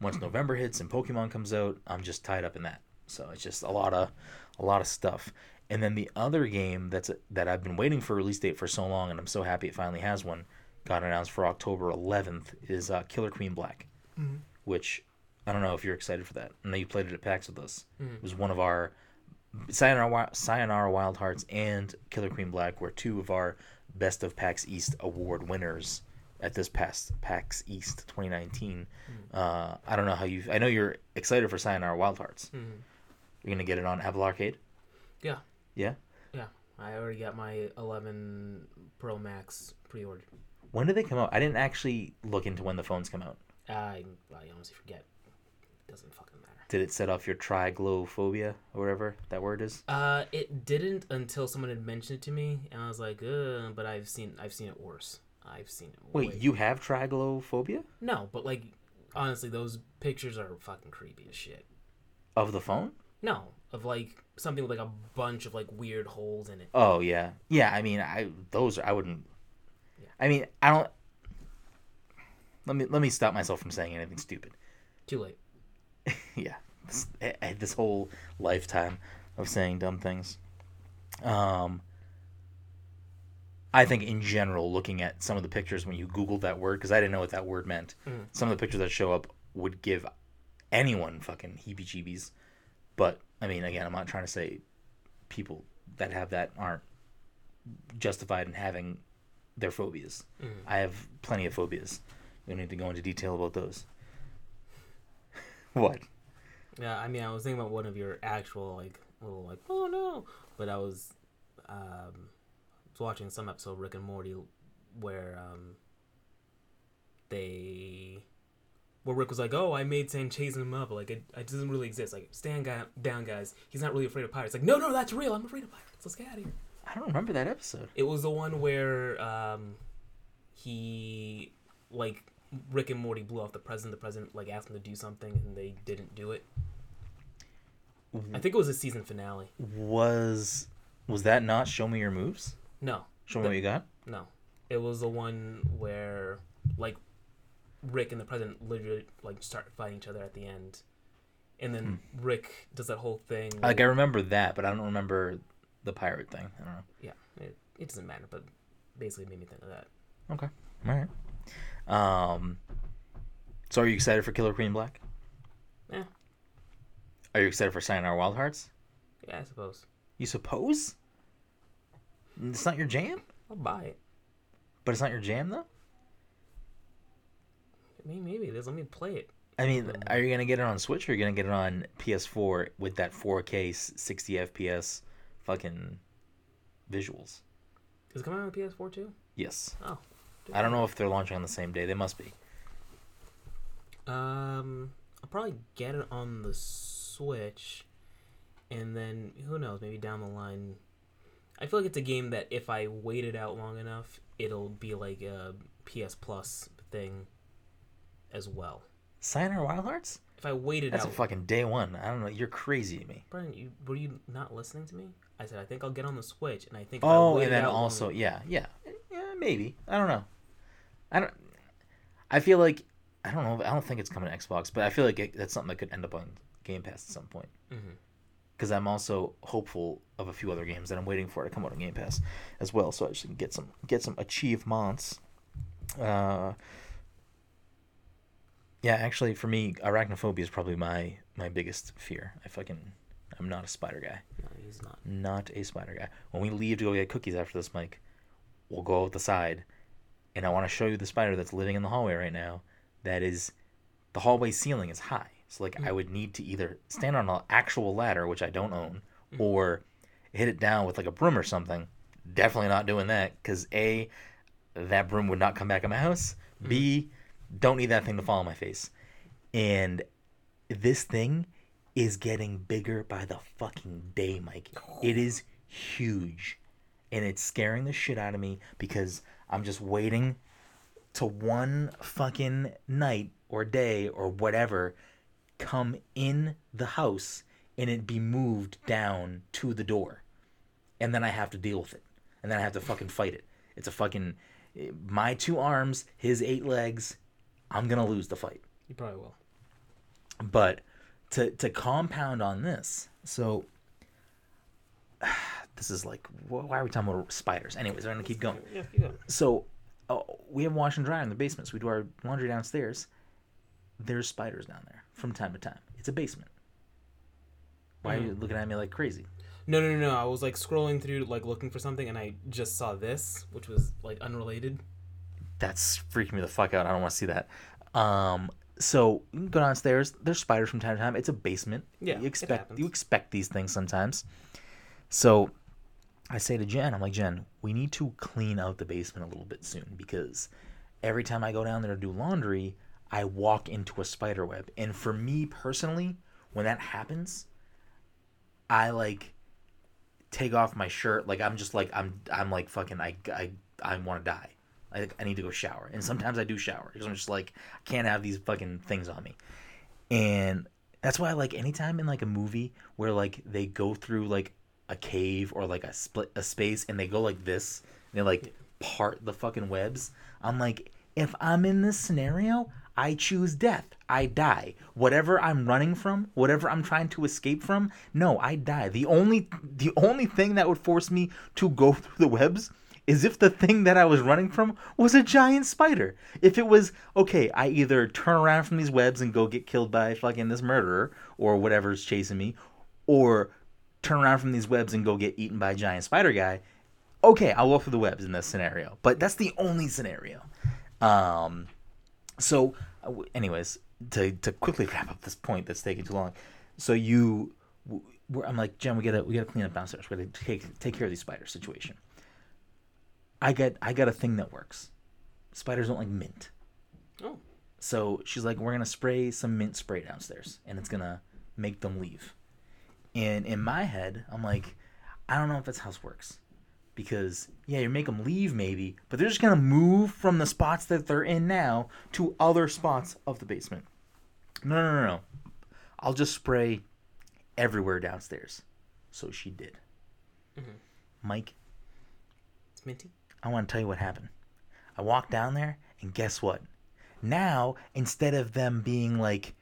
once November hits and Pokemon comes out, I'm just tied up in that. So it's just a lot of a lot of stuff. And then the other game that's that I've been waiting for a release date for so long, and I'm so happy it finally has one, got announced for October 11th, is uh, Killer Queen Black, Mhm. which I don't know if you're excited for that. I know you played it at PAX with us. Mhm. It was one of our Sayonara, Sayonara Wild Hearts and Killer Queen Black were two of our Best of PAX East award winners at this past PAX East 2019. Uh, I don't know how you. I know you're excited for Sayonara Wild Hearts. Mhm. You're gonna get it on Apple Arcade. Yeah. Yeah. Yeah, I already got my 11 Pro Max pre-ordered. When did they come out? I didn't actually look into when the phones come out. I I honestly forget. Doesn't fucking matter. Did it set off your triglophobia or whatever that word is? Uh, it didn't until someone had mentioned it to me, and I was like, uh, but I've seen I've seen it worse. I've seen it. Wait, way- you have triglophobia No, but like, honestly, those pictures are fucking creepy as shit. of the phone? No, of like something with like a bunch of like weird holes in it. Oh yeah, yeah. I mean, I those I wouldn't. I mean, I don't. Let me let me stop myself from saying anything stupid. Too late. yeah, this, I I had this whole lifetime of saying dumb things. Um, I think in general, looking at some of the pictures when you Googled that word, because I didn't know what that word meant, Mm. some of the pictures that show up would give anyone fucking heebie-jeebies. But I mean, again, I'm not trying to say people that have that aren't justified in having their phobias. Mhm. I have plenty of phobias. We don't need to go into detail about those. what? Yeah, I mean, I was thinking about one of your actual like little like oh no, but I was um was watching some episode of Rick and Morty where um they where Rick was like, "Oh, I made Sam chasing him up. Like, it, it doesn't really exist. Like, stand guy, down, guys. He's not really afraid of pirates. Like, no, no, that's real. I'm afraid of pirates. Let's get out of here." I don't remember that episode. It was the one where um, he like Rick and Morty blew off the president. The president like asked them to do something and they didn't do it. I think it was a season finale. Was was that not Show Me Your Moves? No, Show me The- what you got. no, it was the one where like Rick and the president literally like start fighting each other at the end, and then Rick does that whole thing. Like I remember that, but I don't remember the pirate thing. I don't know. yeah, it, it doesn't matter, but basically made me think of that. Okay. All right. Um. So are you excited for Killer Queen Black? Yeah, Are you excited for Sayonara Wild Hearts? yeah, I suppose You suppose? It's not your jam, I'll buy it. but it's not your jam though. Maybe, maybe it is. Let me play it. I mean, are you gonna get it on Switch or are you gonna get it on PS4 with that 4K 60 FPS fucking visuals? Is it coming out on PS4 too? Yes. Oh, I don't know if they're launching on the same day. They must be. Um, I'll probably get it on the Switch, and then who knows? Maybe down the line. I feel like it's a game that if I wait it out long enough, it'll be like a PS Plus thing, as well. Sayonara Wild Hearts? If I waited That's out, That's a fucking day one. I don't know. You're crazy to me. Brian, you were you not listening to me? I said I think I'll get on the Switch, and I think. If I Oh, and then also, enough- yeah, yeah, yeah, maybe. I don't know. I don't. I feel like I don't know. I don't think it's coming to Xbox, but I feel like it, that's something that could end up on Game Pass at some point. Because I'm also hopeful of a few other games that I'm waiting for to come out on Game Pass as well, so I just can get some get some achievements. Uh, yeah, actually, for me, arachnophobia is probably my my biggest fear. I fucking I'm not a spider guy No, he's not. not a spider guy. When we leave to go get cookies after this, Mike, we'll go out the side, and I want to show you the spider that's living in the hallway right now. That is, the hallway ceiling is high, so like I mm. would need to either stand on an actual ladder, which I don't own, mm. or hit it down with like a broom or something. Definitely not doing that because a, that broom would not come back in my house. B, mm. don't need that thing to fall on my face, and this thing is getting bigger by the fucking day, Mike. It is huge. and it's scaring the shit out of me because I'm just waiting to one fucking night or day or whatever come in the house and it be moved down to the door. And then I have to deal with it. And then I have to fucking fight it. It's a fucking my two arms, his eight legs. I'm going to lose the fight. You probably will. But to to compound on this, so this is like why are we talking about spiders? Anyways, I'm gonna keep going. Yeah. So uh, we have wash and dry in the basement. So we do our laundry downstairs. There's spiders down there from time to time. It's a basement. Why are you looking at me like crazy? No, no, no, no. I was like scrolling through, like looking for something, and I just saw this, which was like unrelated. That's freaking me the fuck out. I don't want to see that. Um, so you can go downstairs. There's spiders from time to time. It's a basement. Yeah, you expect you expect these things sometimes. So I say to Jen, I'm like, Jen, we need to clean out the basement a little bit soon because every time I go down there to do laundry, I walk into a spider web. And for me personally, when that happens, I like take off my shirt. Like I'm just like I'm I'm like fucking I I I want to die. I I need to go shower. And sometimes I do shower because I'm just like I can't have these fucking things on me. And that's why I like anytime in like a movie where like they go through like a cave or like a split a space and they go like this and they like part the fucking webs, I'm like if I'm in this scenario, I choose death. I die. Whatever I'm running from, whatever I'm trying to escape from, no, I die. The only the only thing that would force me to go through the webs is if the thing that I was running from was a giant spider. If it was okay, I either turn around from these webs and go get killed by fucking this murderer or whatever's chasing me, or turn around from these webs and go get eaten by a giant spider guy. Okay, I'll go through the webs in this scenario, but that's the only scenario. Um, so, uh, anyways, to to quickly wrap up this point that's taking too long. So you, I'm like Jen, we gotta we gotta clean up downstairs. We gotta take take care of these spider situation. I got I got a thing that works. Spiders don't like mint. Oh, So she's like, we're gonna spray some mint spray downstairs, and it's gonna make them leave. And in my head, I'm like, I don't know if that's how this works, because yeah, you make them leave maybe, but they're just gonna move from the spots that they're in now to other spots of the basement. No, no, no, no. I'll just spray everywhere downstairs. So she did. Mm-hmm. Mike, it's minty. I want to tell you what happened. I walked down there, and guess what? Now, instead of them being like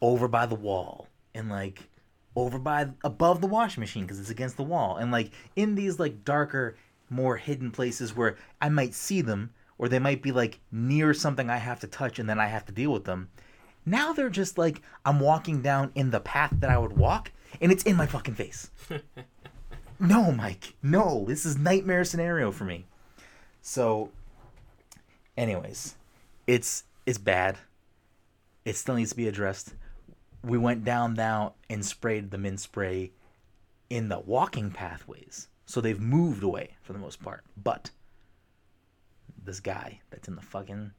over by the wall and like over by above the washing machine because it's against the wall, and like in these like darker, more hidden places where I might see them, or they might be like near something I have to touch and then I have to deal with them. Now they're just like I'm walking down in the path that I would walk, and it's in my fucking face. No, Mike. No, this is nightmare scenario for me. So, anyways, it's it's bad. It still needs to be addressed. We went down now and sprayed the mint spray in the walking pathways, so they've moved away for the most part. But this guy that's in the fucking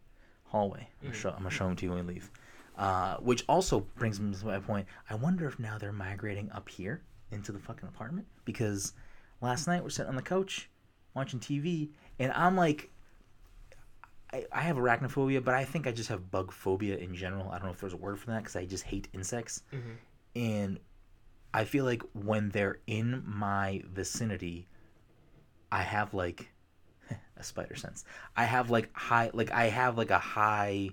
hallway, I'm gonna show, I'm gonna show him to you when we leave. Uh, which also brings me to my point. I wonder if now they're migrating up here into the fucking apartment because last night we're sitting on the couch watching TV and I'm like, I, I have arachnophobia, but I think I just have bug phobia in general. I don't know if there's a word for that because I just hate insects. Mm-hmm. And I feel like when they're in my vicinity, I have like a spider sense. I have like high, like I have like a high.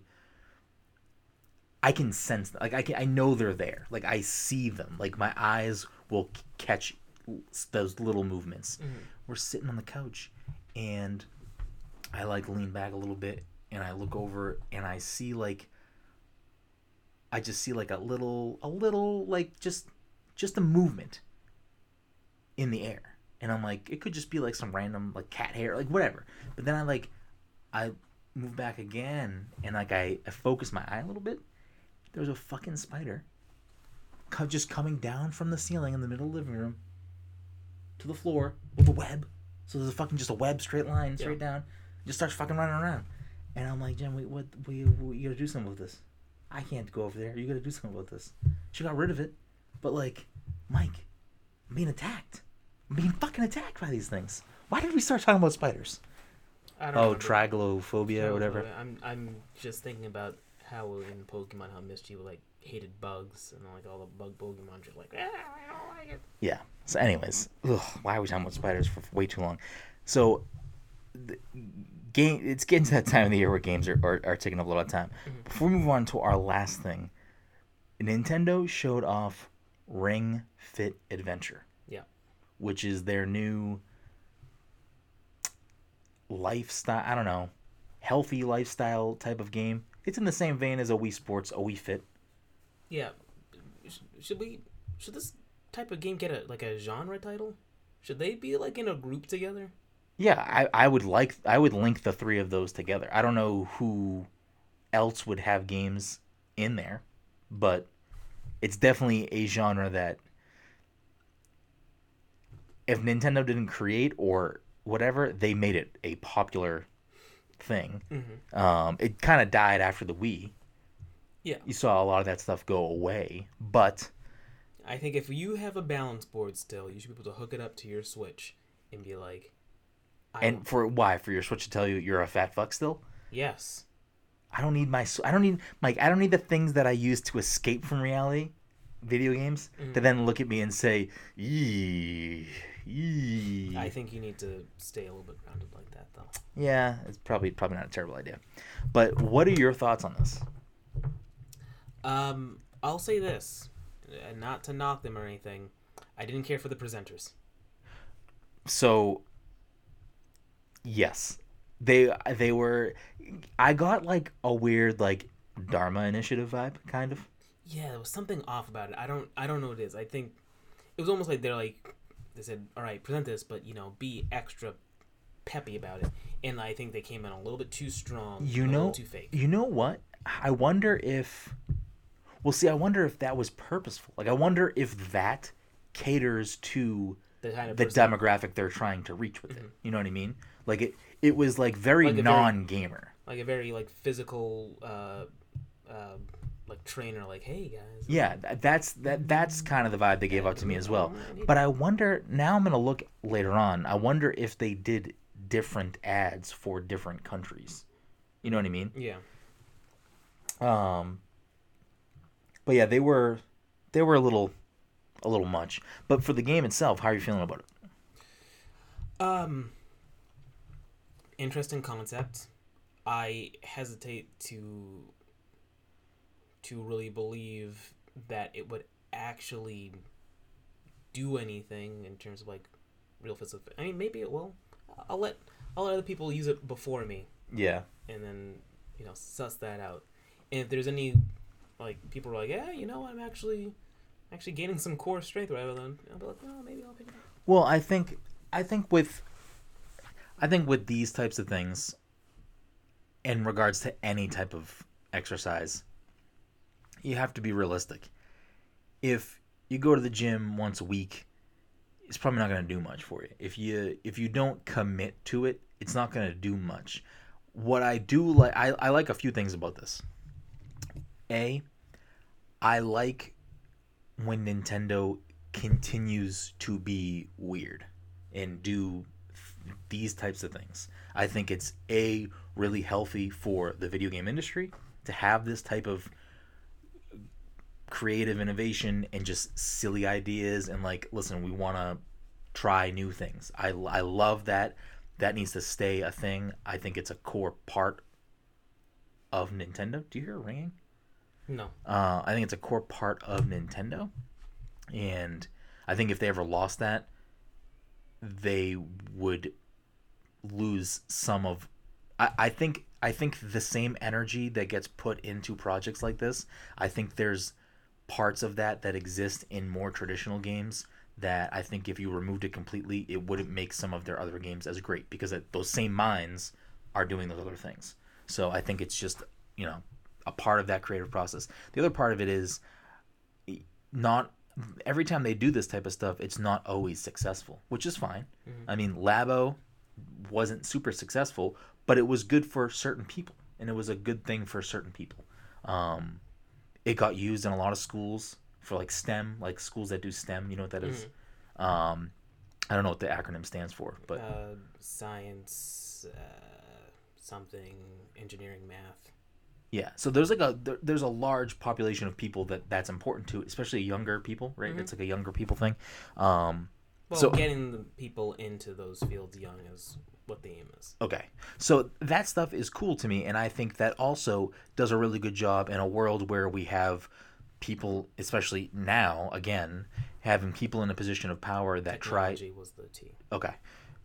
I can sense them. like I can I know they're there. Like I see them. Like my eyes will catch those little movements. Mm-hmm. We're sitting on the couch, and I like lean back a little bit, and I look over, and I see like. I just see like a little, a little like just, just a movement. In the air, and I'm like, it could just be like some random like cat hair, like whatever. But then I like, I move back again, and like I, I focus my eye a little bit. There's a fucking spider just coming down from the ceiling in the middle of the living room to the floor with a web. So there's a fucking just a web straight line straight down. Just starts fucking running around. And I'm like, Jen, we, what, we, we, you gotta do something with this. I can't go over there. You gotta do something with this. She got rid of it. But like, Mike, I'm being attacked. I'm being fucking attacked by these things. Why did we start talking about spiders? I don't Oh, remember. triglophobia or whatever. I'm I'm just thinking about how in Pokemon how Misty like hated bugs and like all the bug Pokemon just like ah, I don't like it. Yeah. So, anyways, ugh, why are we talking about spiders for way too long? So, the game. It's getting to that time of the year where games are, are, are taking up a lot of time. Before we move on to our last thing, Nintendo showed off Ring Fit Adventure. Yeah. Which is their new lifestyle. I don't know, healthy lifestyle type of game. It's in the same vein as a Wii Sports, a Wii Fit. Yeah, should we should this type of game get a like a genre title? Should they be like in a group together? Yeah, I, I would like I would link the three of those together. I don't know who else would have games in there, but it's definitely a genre that if Nintendo didn't create or whatever, they made it a popular thing. Mm-hmm. Um, it kind of died after the Wii. Yeah. You saw a lot of that stuff go away, but I think if you have a balance board still, you should be able to hook it up to your Switch and be like, I and for why for your Switch to tell you you're a fat fuck still? yes, I don't need my I don't need Mike. I don't need the things that I use to escape from reality, video games, to mm. then look at me and say, "Yee, yee." I think you need to stay a little bit grounded like that though. Yeah, it's probably probably not a terrible idea. But what are your thoughts on this? Um, I'll say this, uh, not to knock them or anything. I didn't care for the presenters. So, yes, they they were. I got like a weird like Dharma Initiative vibe, kind of. Yeah, there was something off about it. I don't I don't know what it is. I think it was almost like they're like they said, "All right, present this, but you know, be extra peppy about it." And I think they came in a little bit too strong, You a little know, too fake. you know what? I wonder if. Well, see, I wonder if that was purposeful. Like, I wonder if that caters to The kind of the demographic they're trying to reach with it. You know what I mean? Like it, it was like very Like non-gamer. like a very like physical uh, uh, like trainer like hey guys Yeah, that's that. That's kind of the vibe they gave out to me as well. But I wonder. Now I'm gonna look later on. I wonder if they did different ads for different countries. You know what I mean? yeah Um, but yeah, they were they were a little a little much. But for the game itself, how are you feeling about it? um interesting concept i hesitate to to really believe that it would actually do anything in terms of like real physical i mean maybe it will i'll let i'll let other people use it before me Yeah. and then you know suss that out. And if there's any like people are like, yeah, you know, I'm actually actually gaining some core strength rather than I'll be like, well, maybe I'll pick it up. Well, I think I think with I think with these types of things in regards to any type of exercise, you have to be realistic. If you go to the gym once a week, it's probably not going to do much for you. If you if you don't commit to it, it's not going to do much. What I do like I, I like a few things about this. A I like when Nintendo continues to be weird and do th- these types of things. I think it's a really healthy for the video game industry to have this type of creative innovation and just silly ideas and like listen, we want to try new things. I I love that that needs to stay a thing. I think it's a core part of Nintendo. Do you hear it ringing? No. Uh, I think it's a core part of Nintendo, and I think if they ever lost that, they would lose some of. I, I think I think the same energy that gets put into projects like this. I think there's parts of that that exist in more traditional games that I think if you removed it completely, it wouldn't make some of their other games as great because those same minds are doing those other things. So I think it's just you know a part of that creative process. The other part of it is not every time they do this type of stuff, it's not always successful, which is fine. I mean, Labo wasn't super successful, but it was good for certain people, and it was a good thing for certain people. Um, it got used in a lot of schools for like STEM, like schools that do STEM. You know what that is? Um, I don't know what the acronym stands for, but uh, science, uh, something, engineering, math. Yeah, so there's like a there, there's a large population of people that that's important to, especially younger people, right? Mhm. It's like a younger people thing. Um, Well, So- getting the people into those fields young is what the aim is. okay, so that stuff is cool to me, and I think that also does a really good job in a world where we have people, especially now, again, having people in a position of power that try Technology was the T. Okay.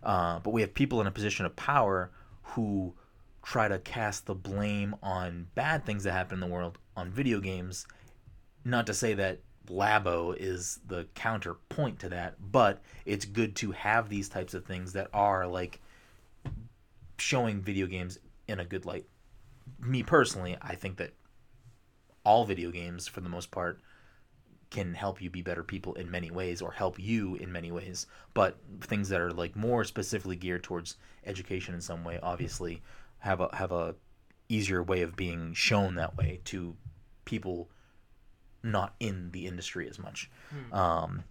Uh, but we have people in a position of power who try to cast the blame on bad things that happen in the world on video games. Not to say that Labo is the counterpoint to that, but it's good to have these types of things that are like showing video games in a good light. Me personally, I think that all video games, for the most part, can help you be better people in many ways or help you in many ways but things that are like more specifically geared towards education in some way obviously have a have a easier way of being shown that way to people not in the industry as much. Um,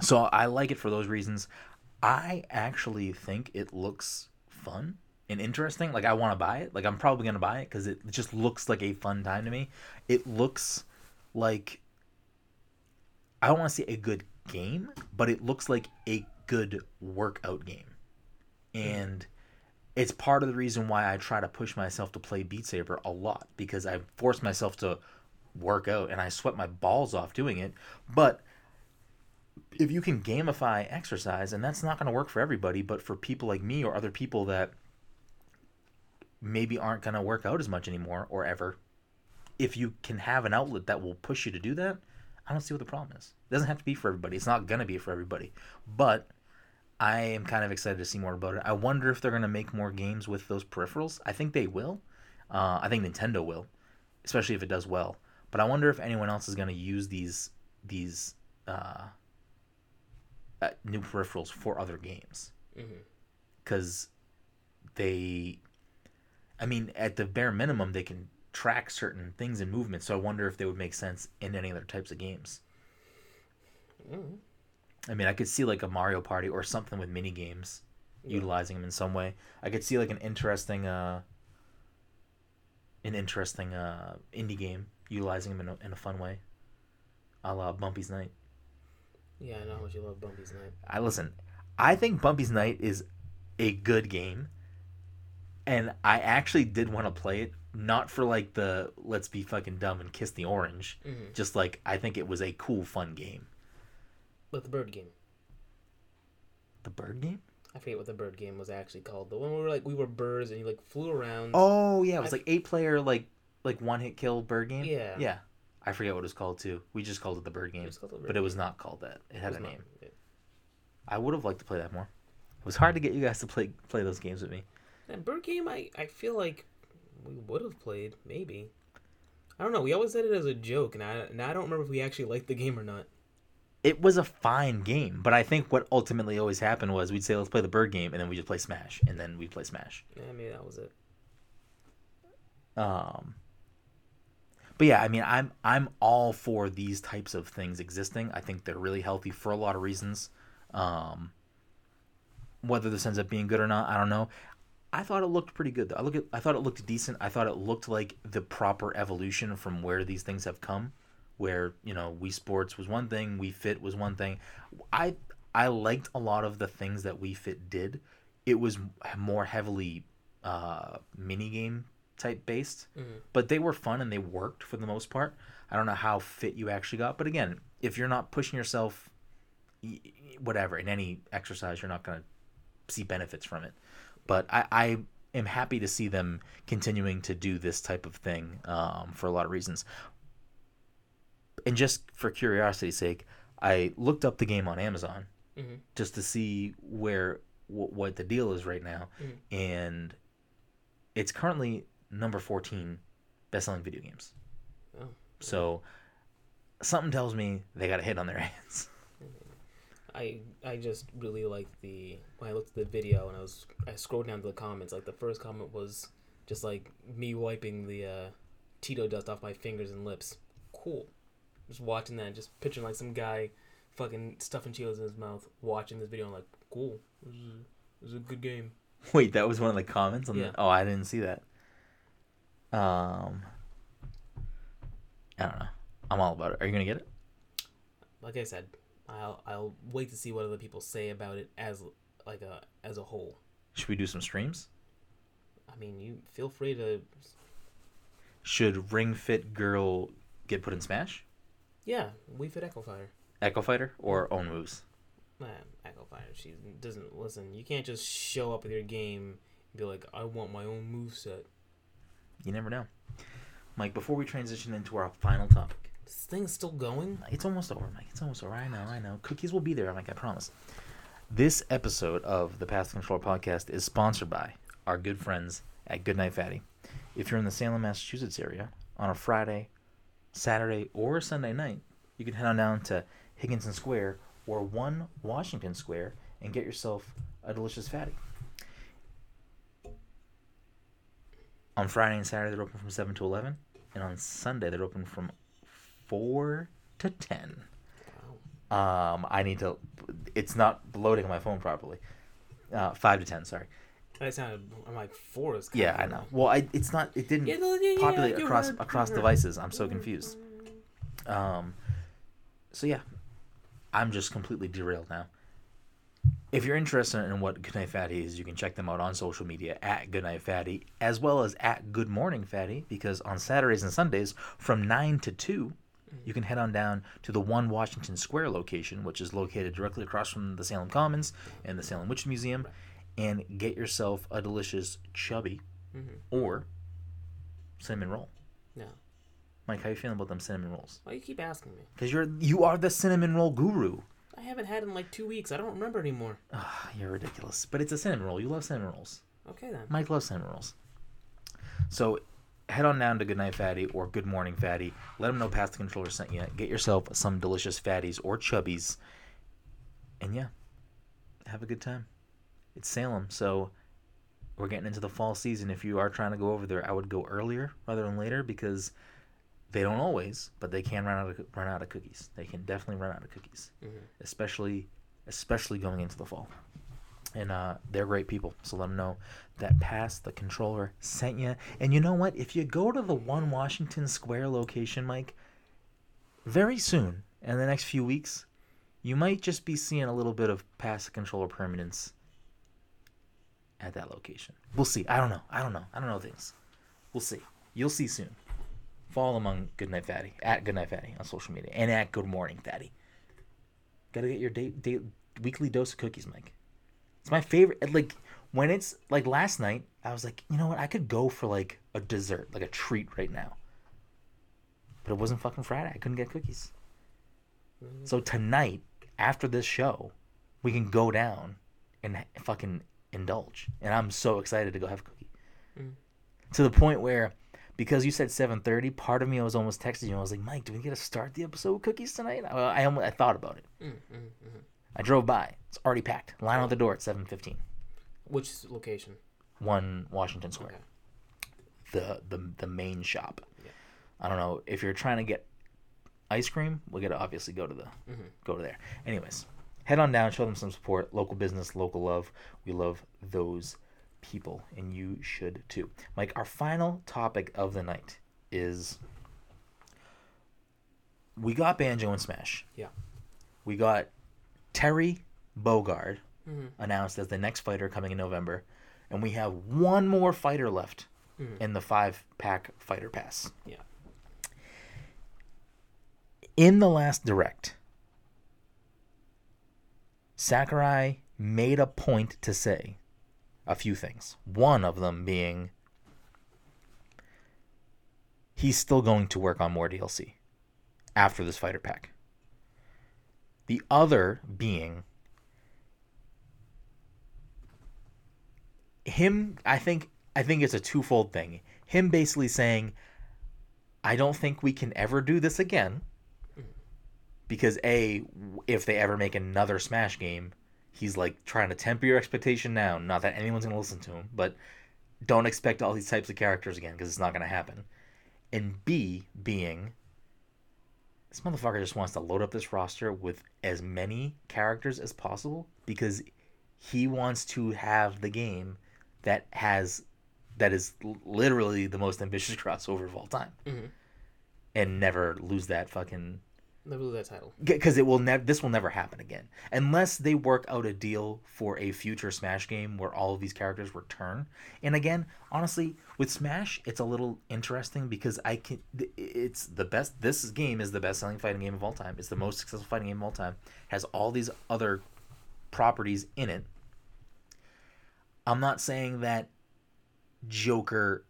so i like it for those reasons. I actually think it looks fun and interesting. Like i want to buy it. Like i'm probably going to buy it because it just looks like a fun time to me. It looks like I don't want to say a good game, but it looks like a good workout game. And it's part of the reason why I try to push myself to play Beat Saber a lot because I force myself to work out and I sweat my balls off doing it. But if you can gamify exercise, and that's not going to work for everybody, but for people like me or other people that maybe aren't going to work out as much anymore or ever, if you can have an outlet that will push you to do that, I don't see what the problem is. It doesn't have to be for everybody. It's not gonna be for everybody. But I am kind of excited to see more about it. I wonder if they're gonna make more games with those peripherals. I think they will. Uh, I think Nintendo will, especially if it does well. But I wonder if anyone else is gonna use these these uh, uh, new peripherals for other games because they i mean at the bare minimum they can track certain things in movement so i wonder if they would make sense in any other types of games Mhm. I mean i could see like a mario party or something with mini games Yeah. utilizing them in some way i could see like an interesting uh an interesting uh indie game utilizing them in a, in a fun way a la bumpy's night Yeah, I know how much you love Bumpy's Night. I listen. I think Bumpy's Night is a good game, and I actually did want to play it. Not for like the let's be fucking dumb and kiss the orange. Mhm. Just like I think it was a cool, fun game. But the bird game. The bird game. I forget what the bird game was actually called. The one where we were like we were birds and you like flew around. Oh yeah, it was I- like eight player like like one hit kill bird game. Yeah. Yeah. I forget what it was called too. We just called it the bird game, It the bird but it was not called that. It It had was a not- name. yeah. I would have liked to play that more. It was hard to get you guys to play play those games with me. That bird game, I I feel like we would have played maybe. I don't know. We always said it as a joke, and I and I don't remember if we actually liked the game or not. It was a fine game, but I think what ultimately always happened was we'd say let's play the bird game, and then we just play Smash, and then we'd play Smash. Yeah, maybe that was it. Um, but yeah, I mean, I'm I'm all for these types of things existing. I think they're really healthy for a lot of reasons. Um, whether this ends up being good or not, I don't know. I thought it looked pretty good though. I look at, I thought it looked decent. I thought it looked like the proper evolution from where these things have come. Where you know, Wii Sports was one thing, Wii Fit was one thing. I I liked a lot of the things that Wii Fit did. It was more heavily uh, mini game type based, Mhm. but they were fun and they worked for the most part. I don't know how fit you actually got, but again, if you're not pushing yourself, whatever in any exercise, you're not gonna see benefits from it. But I, I am happy to see them continuing to do this type of thing um, for a lot of reasons. And just for curiosity's sake, I looked up the game on Amazon Mhm. just to see where wh- what the deal is right now, Mhm. and it's currently number fourteen best-selling video games. Oh. So something tells me they got a hit on their hands. I I just really liked the when I looked at the video and I was I scrolled down to the comments. Like the first comment was just like me wiping the uh, Cheeto dust off my fingers and lips. Cool. Just watching that, just picturing like some guy fucking stuffing Cheetos in his mouth, watching this video and like, cool. This is, this is a good game. Wait, that was one of the comments on Yeah. the. Oh, I didn't see that. Um, I don't know. I'm all about it. Are you gonna get it? Like I said, I'll I'll wait to see what other people say about it as like a as a whole. Should we do some streams? I mean, you feel free to. Should Ring Fit Girl get put in Smash? Yeah, Wii Fit Echo Fighter. Echo Fighter or own moves? Nah, Echo Fighter. She doesn't listen. You can't just show up with your game and be like, I want my own move set. You never know. Mike, before we transition into our final topic, This thing's still going. it's almost over, Mike. It's almost over. I know, I know. Cookies will be there, Mike. I promise. This episode of the Pass the Controller podcast is sponsored by our good friends at Goodnight Fatty. If you're in the Salem, Massachusetts area on a Friday, Saturday, or Sunday night, you can head on down to Higginson Square or 1 Washington Square and get yourself a delicious fatty. On Friday and Saturday, they're open from 7 to 11. And on Sunday, they're open from 4 to 10. Wow. Um, I need to. It's not loading on my phone properly. Uh, 5 to 10, sorry. That sounded. I'm like four is. Yeah, I know. Well, I it's not. It didn't Yeah, yeah, yeah, populate you're across right, across devices. I'm so confused. Um, so yeah, I'm just completely derailed now. If you're interested in what Goodnight Fatty is, you can check them out on social media at Goodnight Fatty, as well as at Good Morning Fatty, because on Saturdays and Sundays from 9 to 2, you can head on down to the One Washington Square location, which is located directly across from the Salem Commons and the Salem Witch Museum, and get yourself a delicious chubby Mhm. or cinnamon roll. Yeah. Mike, how you feeling about them cinnamon rolls? Why you keep asking me? Because you're you are the cinnamon roll guru. I haven't had in like two weeks. I don't remember anymore. Ah, you're ridiculous. But it's a cinnamon roll. You love cinnamon rolls. Okay then. Mike loves cinnamon rolls. So head on down to Goodnight Fatty or Good Morning Fatty. Let them know Past the Controller sent you. Get yourself some delicious fatties or chubbies. And yeah, have a good time. It's Salem, so we're getting into the fall season. If you are trying to go over there, I would go earlier rather than later because they don't always, but they can run out of run out of cookies. They can definitely run out of cookies, Mhm. especially especially going into the fall. And uh, they're great people, so let them know that Pass the Controller sent you. And you know what? If you go to the One Washington Square location, Mike, very soon in the next few weeks, you might just be seeing a little bit of Pass the Controller permanence at that location. We'll see. I don't know. I don't know. I don't know things. We'll see. You'll see soon. Follow among Goodnight Fatty at Goodnight Fatty on social media and at Good Morning Fatty. Gotta get your date, date weekly dose of cookies, Mike. It's my favorite. Like when it's like last night, I was like, you know what? I could go for like a dessert, like a treat right now. But it wasn't fucking Friday. I couldn't get cookies. Mm. So tonight, after this show, we can go down and fucking indulge. And I'm so excited to go have a cookie. Mm. To the point where, because you said 7:30, part of me was almost texting you. I was like, Mike, do we get to start the episode with cookies tonight? I, I, almost, I thought about it. Mm, mm, mm. I drove by. It's already packed. Line out the door at 7:15. Which location? One Washington Square. Okay. The the the main shop. Yeah. I don't know if you're trying to get ice cream. We got to obviously go to the Mhm. go to there. Anyways, head on down, show them some support. Local business, local love. We love those people, and you should too. Mike, our final topic of the night is we got Banjo and Smash. Yeah. We got Terry Bogard Mhm. announced as the next fighter coming in November, and we have one more fighter left Mhm. in the five pack fighter pass. Yeah. In the last direct, Sakurai made a point to say a few things. One of them being he's still going to work on more DLC after this fighter pack. The other being him I think I think it's a twofold thing. Him basically saying I don't think we can ever do this again. Because a if they ever make another Smash game, he's like trying to temper your expectation now. Not that anyone's going to listen to him, but don't expect all these types of characters again because it's not going to happen. And B being this motherfucker just wants to load up this roster with as many characters as possible because he wants to have the game that has that is literally the most ambitious crossover of all time, Mhm. and never lose that fucking lose that title. because it will never this will never happen again. Unless they work out a deal for a future smash game where all of these characters return. And again honestly with smash it's a little interesting because i can it's the best this game is the best selling fighting game of all time. It's the most successful fighting game of all time. Has all these other properties in it. I'm not saying that joker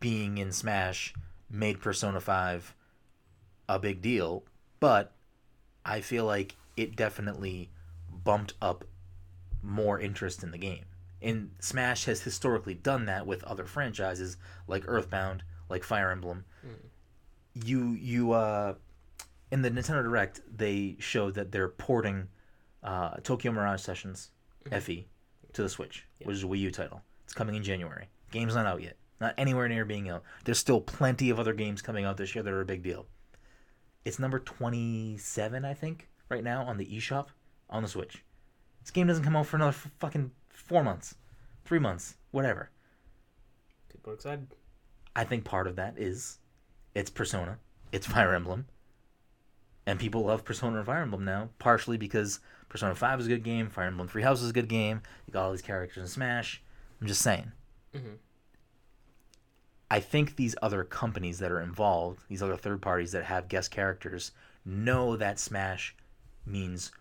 being in smash made persona 5 a big deal but I feel like it definitely bumped up more interest in the game. And Smash has historically done that with other franchises like Earthbound, like Fire Emblem. You you uh in the Nintendo Direct they showed that they're porting uh, Tokyo Mirage Sessions FE to the Switch, which is a Wii U title. It's coming in January. Game's not out yet. Not anywhere near being out. There's still plenty of other games coming out this year that are a big deal. It's number 27, I think, right now on the eShop on the Switch. This game doesn't come out for another f- fucking four months, three months, whatever. People are excited. I think part of that is it's Persona, it's Fire Emblem, and people love Persona and Fire Emblem now, partially because Persona 5 is a good game, Fire Emblem Three Houses is a good game, you got all these characters in Smash. I'm just saying. Mhm. I think these other companies that are involved, these other third parties that have guest characters, know that Smash means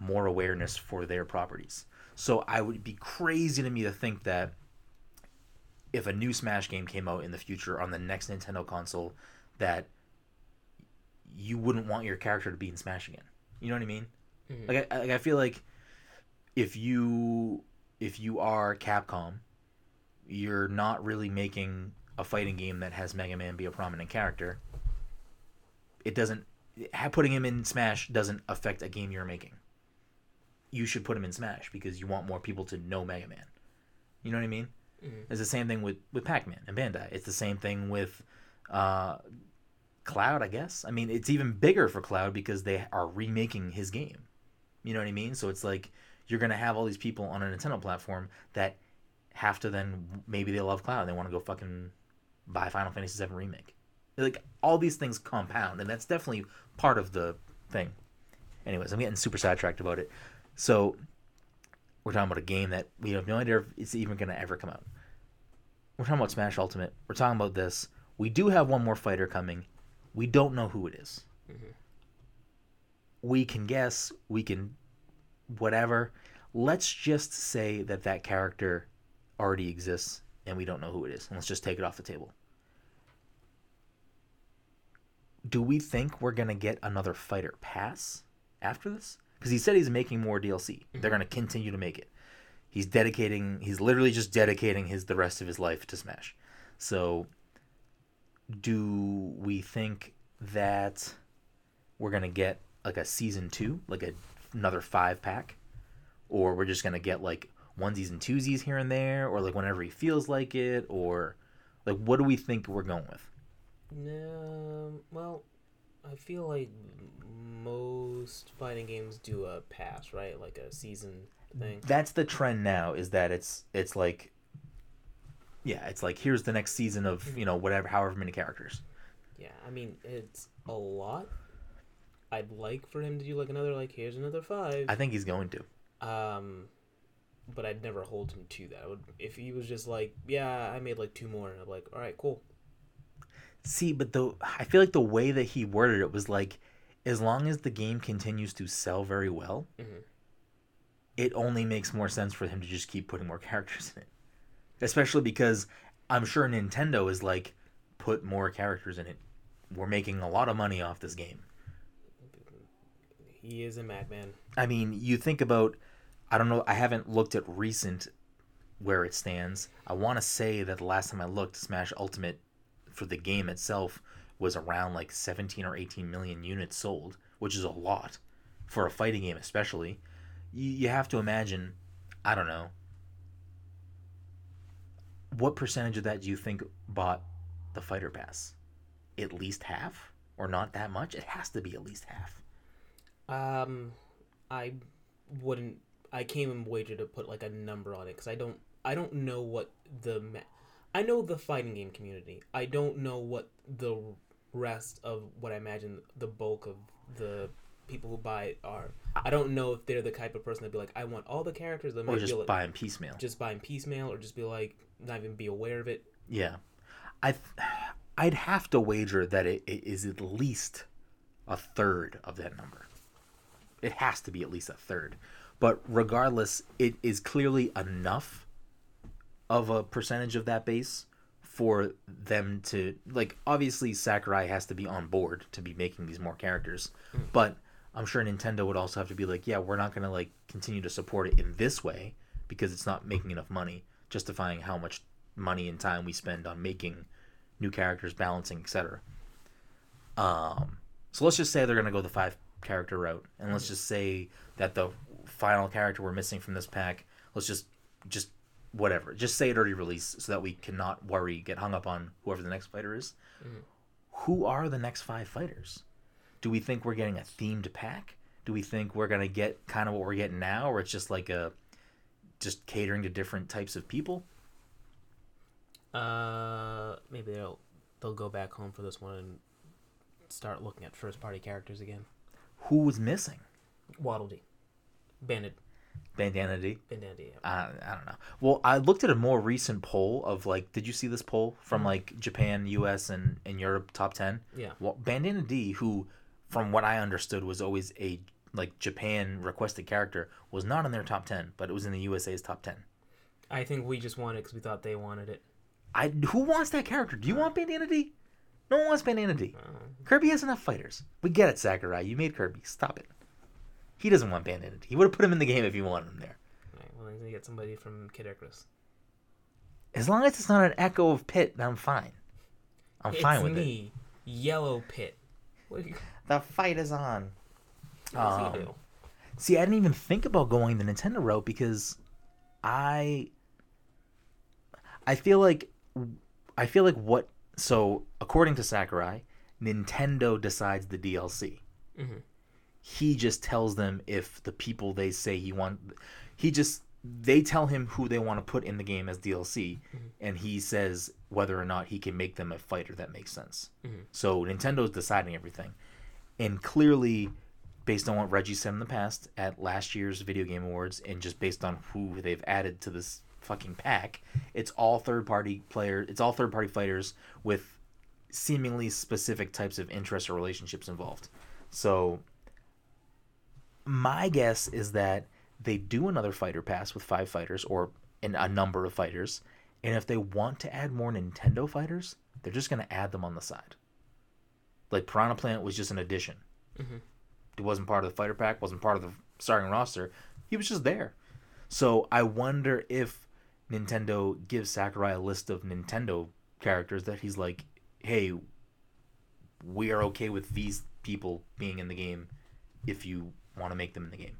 more awareness for their properties. So I would be crazy to me to think that if a new Smash game came out in the future on the next Nintendo console, that you wouldn't want your character to be in Smash again. You know what I mean? Mhm. Like I, like I feel like if you if you are Capcom, you're not really making a fighting game that has Mega Man be a prominent character. It doesn't putting him in Smash doesn't affect a game you're making. You should put him in Smash because you want more people to know Mega Man. You know what I mean? Mhm. It's the same thing with with Pac-Man and Bandai. It's the same thing with uh, Cloud, I guess. I mean, it's even bigger for Cloud because they are remaking his game. You know what I mean? So it's like you're gonna have all these people on a Nintendo platform that have to then maybe they love Cloud. They want to go fucking buy Final Fantasy VII remake. Like all these things compound, and that's definitely part of the thing. Anyways, I'm getting super sidetracked about it. So we're talking about a game that we have no idea if it's even gonna ever come out. We're talking about Smash Ultimate. We're talking about this. We do have one more fighter coming. We don't know who it is. Mm-hmm. We can guess. We can whatever. Let's just say that that character already exists and we don't know who it is. And let's just take it off the table. Do we think we're going to get another fighter pass after this? Because he said he's making more DLC. They're mm-hmm. going to continue to make it. He's dedicating, he's literally just dedicating his the rest of his life to Smash. So, do we think that we're going to get like a season two, like a, another five pack? or we're just gonna get like onesies and twosies here and there, or like whenever he feels like it, or like what do we think we're going with? Um, well, I feel like most fighting games do a pass, right? Like a season thing. That's the trend now. Is that it's it's like, yeah, it's like here's the next season of you know whatever, however many characters. Yeah, I mean it's a lot. I'd like for him to do like another like here's another five. I think he's going to. Um, but I'd never hold him to that. I would if he was just like, yeah, I made like two more, and I'm like, all right, cool. See, but the I feel like the way that he worded it was like, as long as the game continues to sell very well, Mhm. it only makes more sense for him to just keep putting more characters in it. Especially because I'm sure Nintendo is like, put more characters in it. We're making a lot of money off this game. He is a madman. I mean, you think about, I don't know, I haven't looked at recent where it stands. I want to say that the last time I looked, Smash Ultimate for the game itself was around like 17 or 18 million units sold, which is a lot for a fighting game, especially. You, you have to imagine, I don't know, what percentage of that do you think bought the Fighter Pass? At least half? Or not that much? It has to be at least half. Um, I wouldn't I can't even wager to put like a number on it because I don't I don't know what the I know the fighting game community. I don't know what the rest of what I imagine the bulk of the people who buy it are. I don't know if they're the type of person that'd be like, I want all the characters. That or just like, buying piecemeal. just buying piecemeal, or just be like, not even be aware of it. Yeah, I, th- I'd have to wager that it, it is at least a third of that number. It has to be at least a third, but regardless, it is clearly enough of a percentage of that base for them to like. Obviously, Sakurai has to be on board to be making these more characters, but I'm sure Nintendo would also have to be like, yeah, we're not gonna like continue to support it in this way because it's not making enough money, justifying how much money and time we spend on making new characters, balancing, etc. Um, so let's just say they're gonna go the five character route, and let's just say that the final character we're missing from this pack, let's just just whatever, just say it already released, so that we cannot worry, get hung up on whoever the next fighter is. Who are the next five fighters? Do we think we're getting a themed pack? Do we think we're gonna get kind of what we're getting now, or it's just like a just catering to different types of people? Uh, maybe they'll they'll go back home for this one and start looking at first party characters again. Who was missing? Waddle Dee, Bandit, Bandana Dee. Bandana Dee. I, I don't know. Well, I looked at a more recent poll of like, did you see this poll from like Japan, U.S., and, and Europe top ten? Yeah. Well, Bandana Dee, who, from what I understood, was always a like Japan requested character, was not in their top ten, but it was in the USA's top ten. I think we just wanted it because we thought they wanted it. I who wants that character? Do you want Bandana Dee? No one wants Bandana Dee. Uh, Kirby has enough fighters. We get it, Sakurai. You made Kirby. Stop it. He doesn't want Bandana Dee. He would have put him in the game if he wanted him there. right, well, then you get somebody from Kid Icarus. As long as it's not an echo of Pit, then I'm fine. I'm it's fine with it. me, Yellow Pit. What you, The fight is on. what Um, do? See, I didn't even think about going the Nintendo route because I I feel like I feel like what so according to Sakurai, Nintendo decides the DLC. Mhm. He just tells them if the people they say he want he just they tell him who they want to put in the game as DLC and he says whether or not he can make them a fighter that makes sense. Mhm. So Nintendo's deciding everything. And clearly based on what Reggie said in the past at last year's video game awards and just based on who they've added to this fucking pack, it's all third party player it's all third party fighters with seemingly specific types of interests or relationships involved. So my guess is that they do another fighter pass with five fighters or in a number of fighters, and if they want to add more Nintendo fighters, they're just going to add them on the side. Like Piranha Plant was just an addition. Mhm. It wasn't part of the fighter pack, wasn't part of the starting roster. He was just there. So I wonder if Nintendo gives Sakurai a list of Nintendo characters that he's like, hey, we are okay with these people being in the game if you want to make them in the game.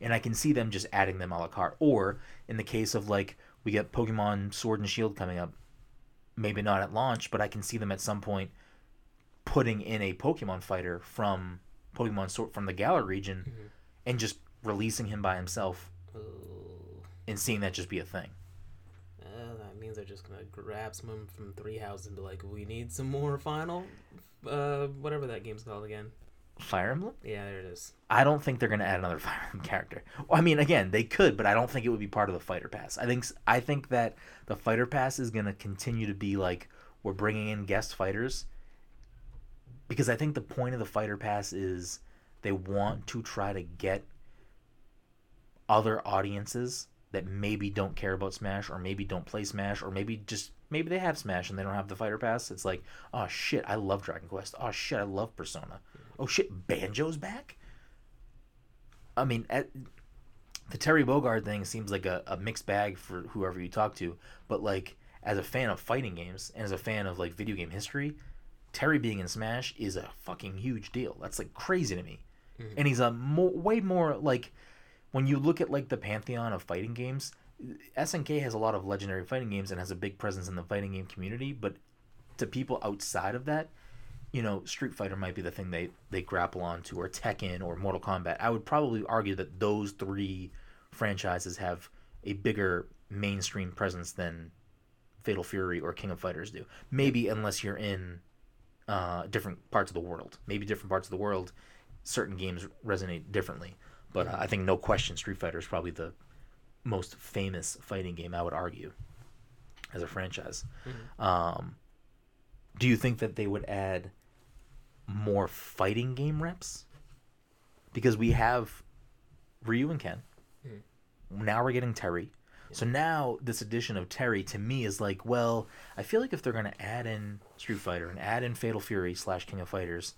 And I can see them just adding them a la carte. Or in the case of like we get Pokemon Sword and Shield coming up, maybe not at launch, but I can see them at some point putting in a Pokemon fighter from Pokemon Sword from the Galar region and just releasing him by himself Ooh. and seeing that just be a thing. Uh, that means they're just gonna grab someone from three houses and be like, "We need some more final, uh, whatever that game's called again." Fire Emblem? Yeah, there it is. I don't think they're going to add another Fire Emblem character. Well, I mean, again, they could, but I don't think it would be part of the Fighter Pass. I think I think that the Fighter Pass is going to continue to be like we're bringing in guest fighters because I think the point of the Fighter Pass is they want to try to get other audiences that maybe don't care about Smash or maybe don't play Smash or maybe just maybe they have Smash and they don't have the Fighter Pass. It's like, oh shit, I love Dragon Quest. Oh shit, I love Persona. Oh shit, Banjo's back. I mean, at, the Terry Bogard thing seems like a, a mixed bag for whoever you talk to, but like as a fan of fighting games and as a fan of like video game history, Terry being in Smash is a fucking huge deal. That's like crazy to me, mm-hmm. and he's a mo- way more like when you look at like the pantheon of fighting games. SNK has a lot of legendary fighting games and has a big presence in the fighting game community, but to people outside of that, you know, Street Fighter might be the thing they they grapple onto, or Tekken, or Mortal Kombat. I would probably argue that those three franchises have a bigger mainstream presence than Fatal Fury or King of Fighters do. Maybe unless you're in uh, different parts of the world. Maybe different parts of the world, certain games resonate differently. But uh, I think no question, Street Fighter is probably the most famous fighting game. I would argue, as a franchise. Um, do you think that they would add more fighting game reps? Because we have Ryu and Ken. Hmm. Now we're getting Terry. So now this addition of Terry to me is like, well, I feel like if they're gonna add in Street Fighter and add in Fatal Fury slash King of Fighters,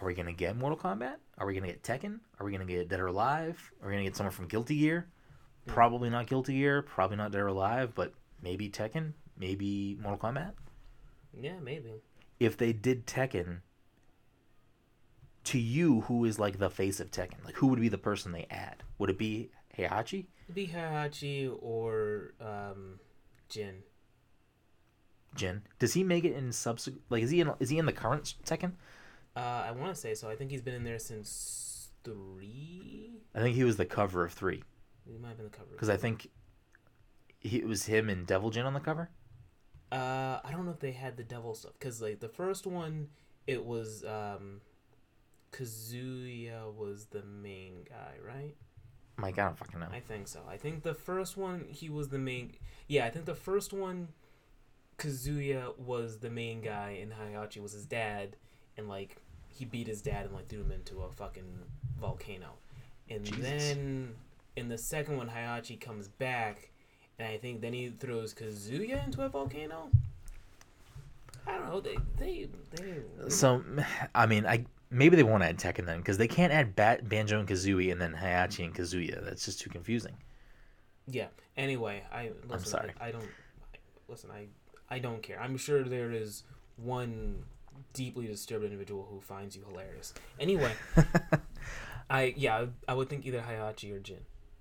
are we gonna get Mortal Kombat? Are we gonna get Tekken? Are we gonna get Dead or Alive? Are we gonna get someone from Guilty Gear? Probably not Guilty Gear. Probably not Dead or Alive, but maybe Tekken. Maybe Mortal Kombat. Yeah, maybe. If they did Tekken, to you, who is like the face of Tekken? Like, who would be the person they add? Would it be Heihachi? It'd be Heihachi or um, Jin. Jin? Does he make it in subsequent? Like, is he in? Is he in the current Tekken? Uh, I want to say so. I think he's been in there since three. I think he was the cover of three He might have been the cover. because I think he, it was him and Devil Jin on the cover. Uh, I don't know if they had the devil stuff because like the first one, it was um, Kazuya was the main guy, right? Mike, I don't fucking know. I think so. I think the first one he was the main. Yeah, I think the first one, Kazuya was the main guy and Heihachi was his dad, and like he beat his dad and like threw him into a fucking volcano, and Jesus. then in the second one Heihachi comes back, and I think then he throws Kazuya into a volcano. I don't know. They they they. So, I mean, I maybe they won't add Tekken then because they can't add Bat, Banjo and Kazooie and then Heihachi and Kazuya. That's just too confusing. Yeah. Anyway, I listen, sorry. I, I don't listen. I I don't care. I'm sure there is one deeply disturbed individual who finds you hilarious. Anyway, I yeah, I, I would think either Heihachi or Jin.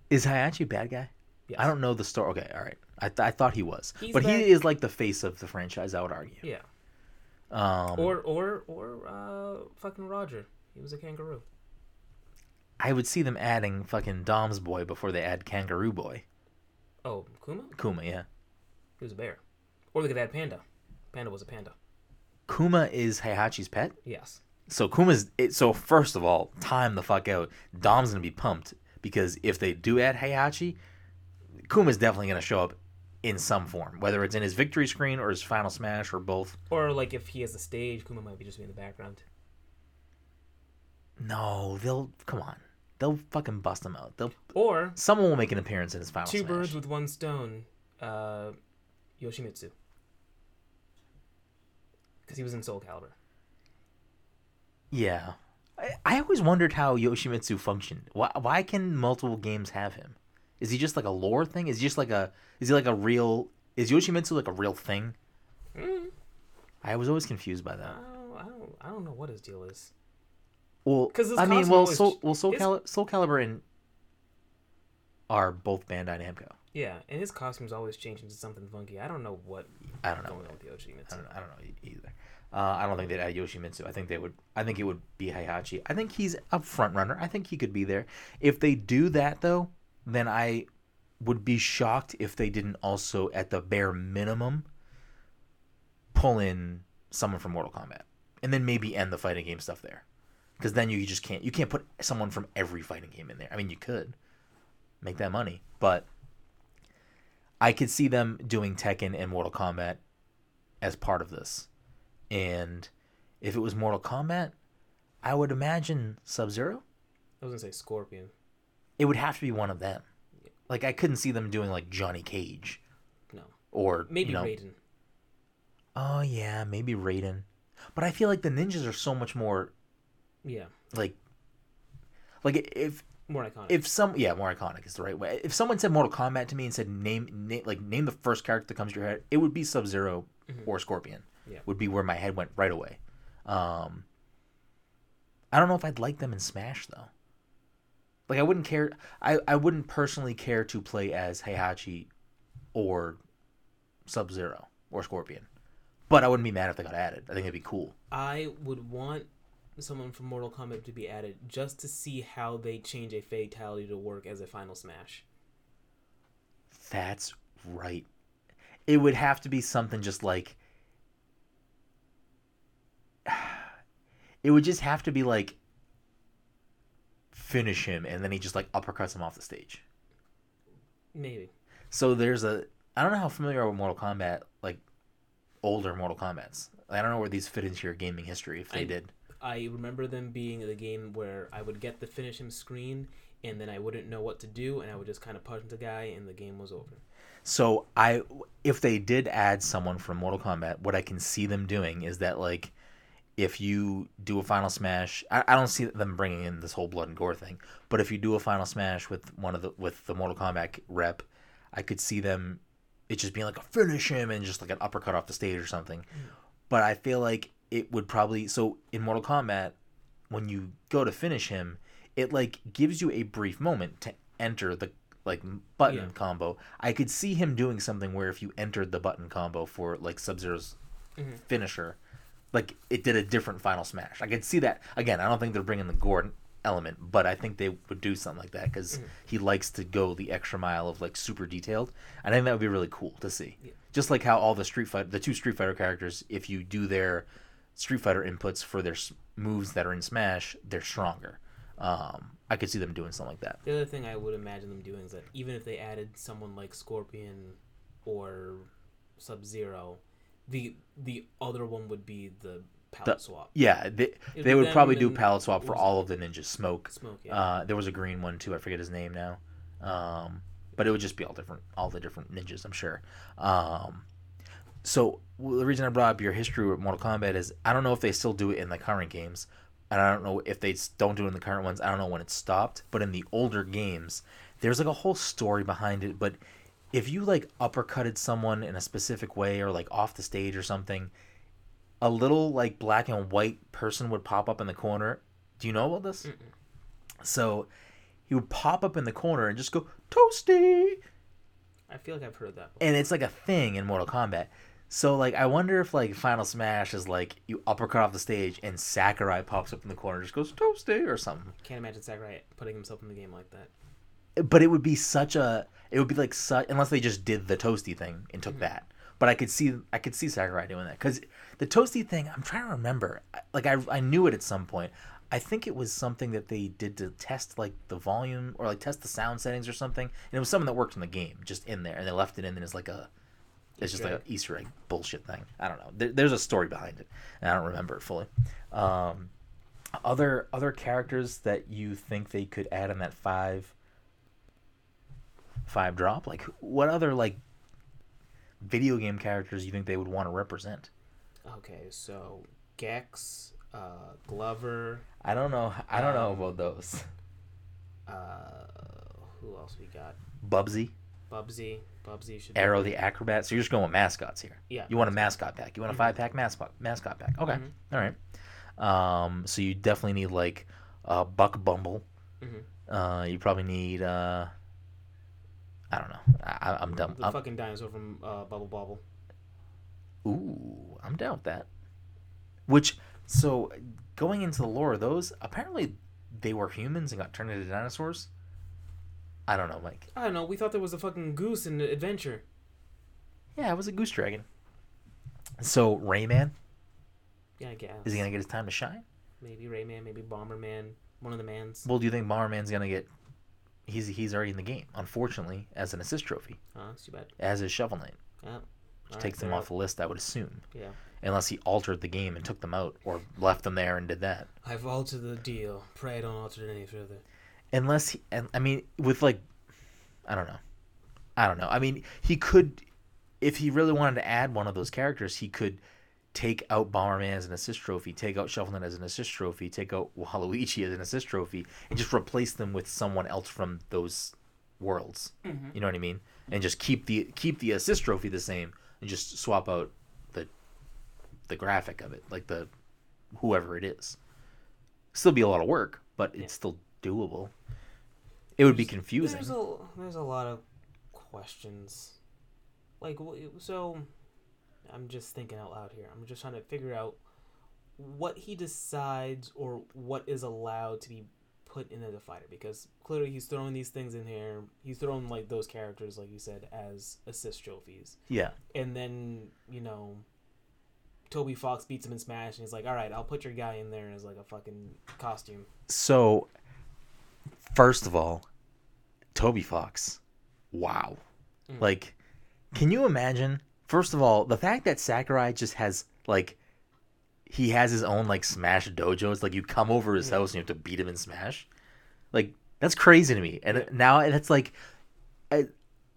Is Heihachi a bad guy? Yes. I don't know the story. Okay, all right. I, th- I thought he was, He's but bad- he is like the face of the franchise. I would argue. Yeah. Um, Or or or uh, fucking Roger. He was a kangaroo. I would see them adding fucking Dom's boy before they add Kangaroo Boy. Oh, Kuma. Kuma, yeah. He was a bear. Or look at that panda. Panda was a panda. Kuma is Heihachi's pet. Yes. So Kuma's it, so first of all, time the fuck out. Dom's gonna be pumped because if they do add Heihachi, Kuma's definitely gonna show up in some form, whether it's in his victory screen or his final smash or both. Or like if he has a stage, Kuma might be just be in the background. No, they'll come on. They'll fucking bust him out. They'll Or someone will make an appearance in his final two smash. birds with one stone. Uh, Yoshimitsu. Because he was in Soul Calibur. Yeah. I, I always wondered how Yoshimitsu functioned. Why, why can multiple games have him? Is he just like a lore thing? Is he just like a is he like a real is Yoshimitsu like a real thing? Mm. I was always confused by I that. don't, I don't, I don't know what his deal is. Well, 'Cause his I mean, well, Soul, well, Soul, his- Cali- Soul Calibur and are both Bandai Namco. Yeah, and his costume's always changing to something funky. I don't know what I don't know. going on with Yoshimitsu. I don't, I don't know either. Uh, I don't think they'd add Yoshimitsu. I think they would. I think it would be Heihachi. I think he's a front runner. I think he could be there. If they do that though, then I would be shocked if they didn't also, at the bare minimum, pull in someone from Mortal Kombat, and then maybe end the fighting game stuff there, because then you just can't. You can't put someone from every fighting game in there. I mean, you could make that money, but I could see them doing Tekken and Mortal Kombat as part of this. And if it was Mortal Kombat, I would imagine Sub Zero. I was gonna say Scorpion. It would have to be one of them. Like I couldn't see them doing like Johnny Cage No, or maybe you know, Raiden. Oh yeah, maybe Raiden. But I feel like the ninjas are so much more Yeah, like like if more iconic. if some yeah more iconic is the right way. If someone said Mortal Kombat to me and said name, name like name the first character that comes to your head, it would be Sub 0 or Scorpion. Yeah. would be where my head went right away. Um, I don't know if I'd like them in Smash though. Like I wouldn't care. I I wouldn't personally care to play as Heihachi or Sub Zero or Scorpion, but I wouldn't be mad if they got added. I think it'd be cool. I would want someone from Mortal Kombat to be added just to see how they change a fatality to work as a final smash. That's right. It would have to be something just like. It would just have to be like. Finish him, and then he just like uppercuts him off the stage. Maybe. So there's a. I don't know how familiar are with Mortal Kombat, like older Mortal Kombat's. I don't know where these fit into your gaming history, if they I- did. I remember them being the game where I would get the finish him screen and then I wouldn't know what to do and I would just kind of punch the guy and the game was over. So I, if they did add someone from Mortal Kombat, what I can see them doing is that like, if you do a final smash, I, I don't see them bringing in this whole blood and gore thing. But if you do a final smash with one of the with the Mortal Kombat rep, I could see them, it just being like a finish him and just like an uppercut off the stage or something. But I feel like it would probably so in Mortal Kombat, when you go to finish him, it like gives you a brief moment to enter the like button Yeah. combo. I could see him doing something where if you entered the button combo for like Sub Zero's Mhm. finisher, like it did a different final smash. I could see that again. I don't think they're bringing the Gordon element, but I think they would do something like that because he likes to go the extra mile of like super detailed. I think that would be really cool to see. Yeah. Just like how all the Street Fighter, the two Street Fighter characters, if you do their Street Fighter inputs for their moves that are in Smash, they're stronger. Um, I could see them doing something like that. The other thing I would imagine them doing is that even if they added someone like Scorpion or Sub Zero, the the other one would be the palette The- swap. Yeah, they, It'd they would probably do palette swap for all of the ninjas. Smoke. Smoke, yeah. Uh, there was a green one too. I forget his name now. Um, but it would just be all different, all the different ninjas. I'm sure. Um, so the reason I brought up your history with Mortal Kombat is I don't know if they still do it in the current games, and I don't know if they don't do it in the current ones. I don't know when it stopped, but in the older games, there's like a whole story behind it. But if you like uppercutted someone in a specific way or like off the stage or something, a little like black and white person would pop up in the corner. Do you know about this? So he would pop up in the corner and just go toasty, I feel like I've heard that. Before. and it's like a thing in Mortal Kombat. So like I wonder if like Final Smash is like you uppercut off the stage and Sakurai pops up in the corner and just goes toasty or something. Can't imagine Sakurai putting himself in the game like that. But it would be such a it would be like such unless they just did the toasty thing and took that. But I could see I could see Sakurai doing that because the toasty thing I'm trying to remember. Like I I knew it at some point. I think it was something that they did to test like the volume or like test the sound settings or something. And it was something that worked in the game, just in there, and they left it in. And it's like a it's just like an Easter egg bullshit thing. I don't know. There, there's a story behind it, and I don't remember it fully. Um, other other characters that you think they could add in that five five drop? Like what other like video game characters you think they would want to represent? Okay, so Gex, uh, Glover, I don't know. I don't know Um, about those. uh, who else we got? Bubsy, Bubsy. Bubsy should. Aero the Acro-Bat. So you're just going with mascots here. Yeah. You want a mascot pack. You want a Mhm. five pack mascot mascot pack. Okay. Mhm. All right. Um, so you definitely need like uh, Buck Bumble. Mhm. Uh, you probably need. Uh, I don't know. I, I'm dumb. The I'm, fucking dinosaur from uh, Bubble Bobble. ooh, I'm down with that. Which so going into the lore, of those apparently they were humans and got turned into dinosaurs. I don't know, Mike. I don't know. We thought there was a fucking goose in the Adventure. Yeah, it was a goose dragon. So Rayman Yeah, I guess. is he gonna get his time to shine? Maybe Rayman, maybe Bomberman, one of the mans. Well, do you think Bomberman's gonna get? He's he's already in the game. Unfortunately, as an assist trophy, oh, Huh? It's too bad. as is Shovel Knight, Yeah. which takes them off the list. I would assume. Yeah. unless he altered the game and took them out, or left them there and did that. I've altered the deal. Pray I don't alter it any further. Unless he, and I mean, with like, I don't know, I don't know. I mean, he could, if he really wanted to add one of those characters, he could take out Bomberman as an assist trophy, take out Shovel Knight as an assist trophy, take out Waluigi as an assist trophy, and just replace them with someone else from those worlds. Mhm. You know what I mean? And just keep the keep the assist trophy the same, and just swap out the the graphic of it, like the whoever it is. Still be a lot of work, but it's Yeah. still doable. It would be confusing. There's a there's a lot of questions. Like so, I'm just thinking out loud here. I'm just trying to figure out what he decides or what is allowed to be put in the fighter because clearly he's throwing these things in here. He's throwing like those characters, like you said, as assist trophies, Yeah. and then you know. Toby Fox beats him in Smash, and he's like, "All right, I'll put your guy in there as like a fucking costume." So, first of all, Toby Fox. Wow. Mm. Like, can you imagine? First of all, the fact that Sakurai just has like he has his own like Smash dojo. It's like you come over his house and you have to beat him in Smash. Like that's crazy to me. And now it's like I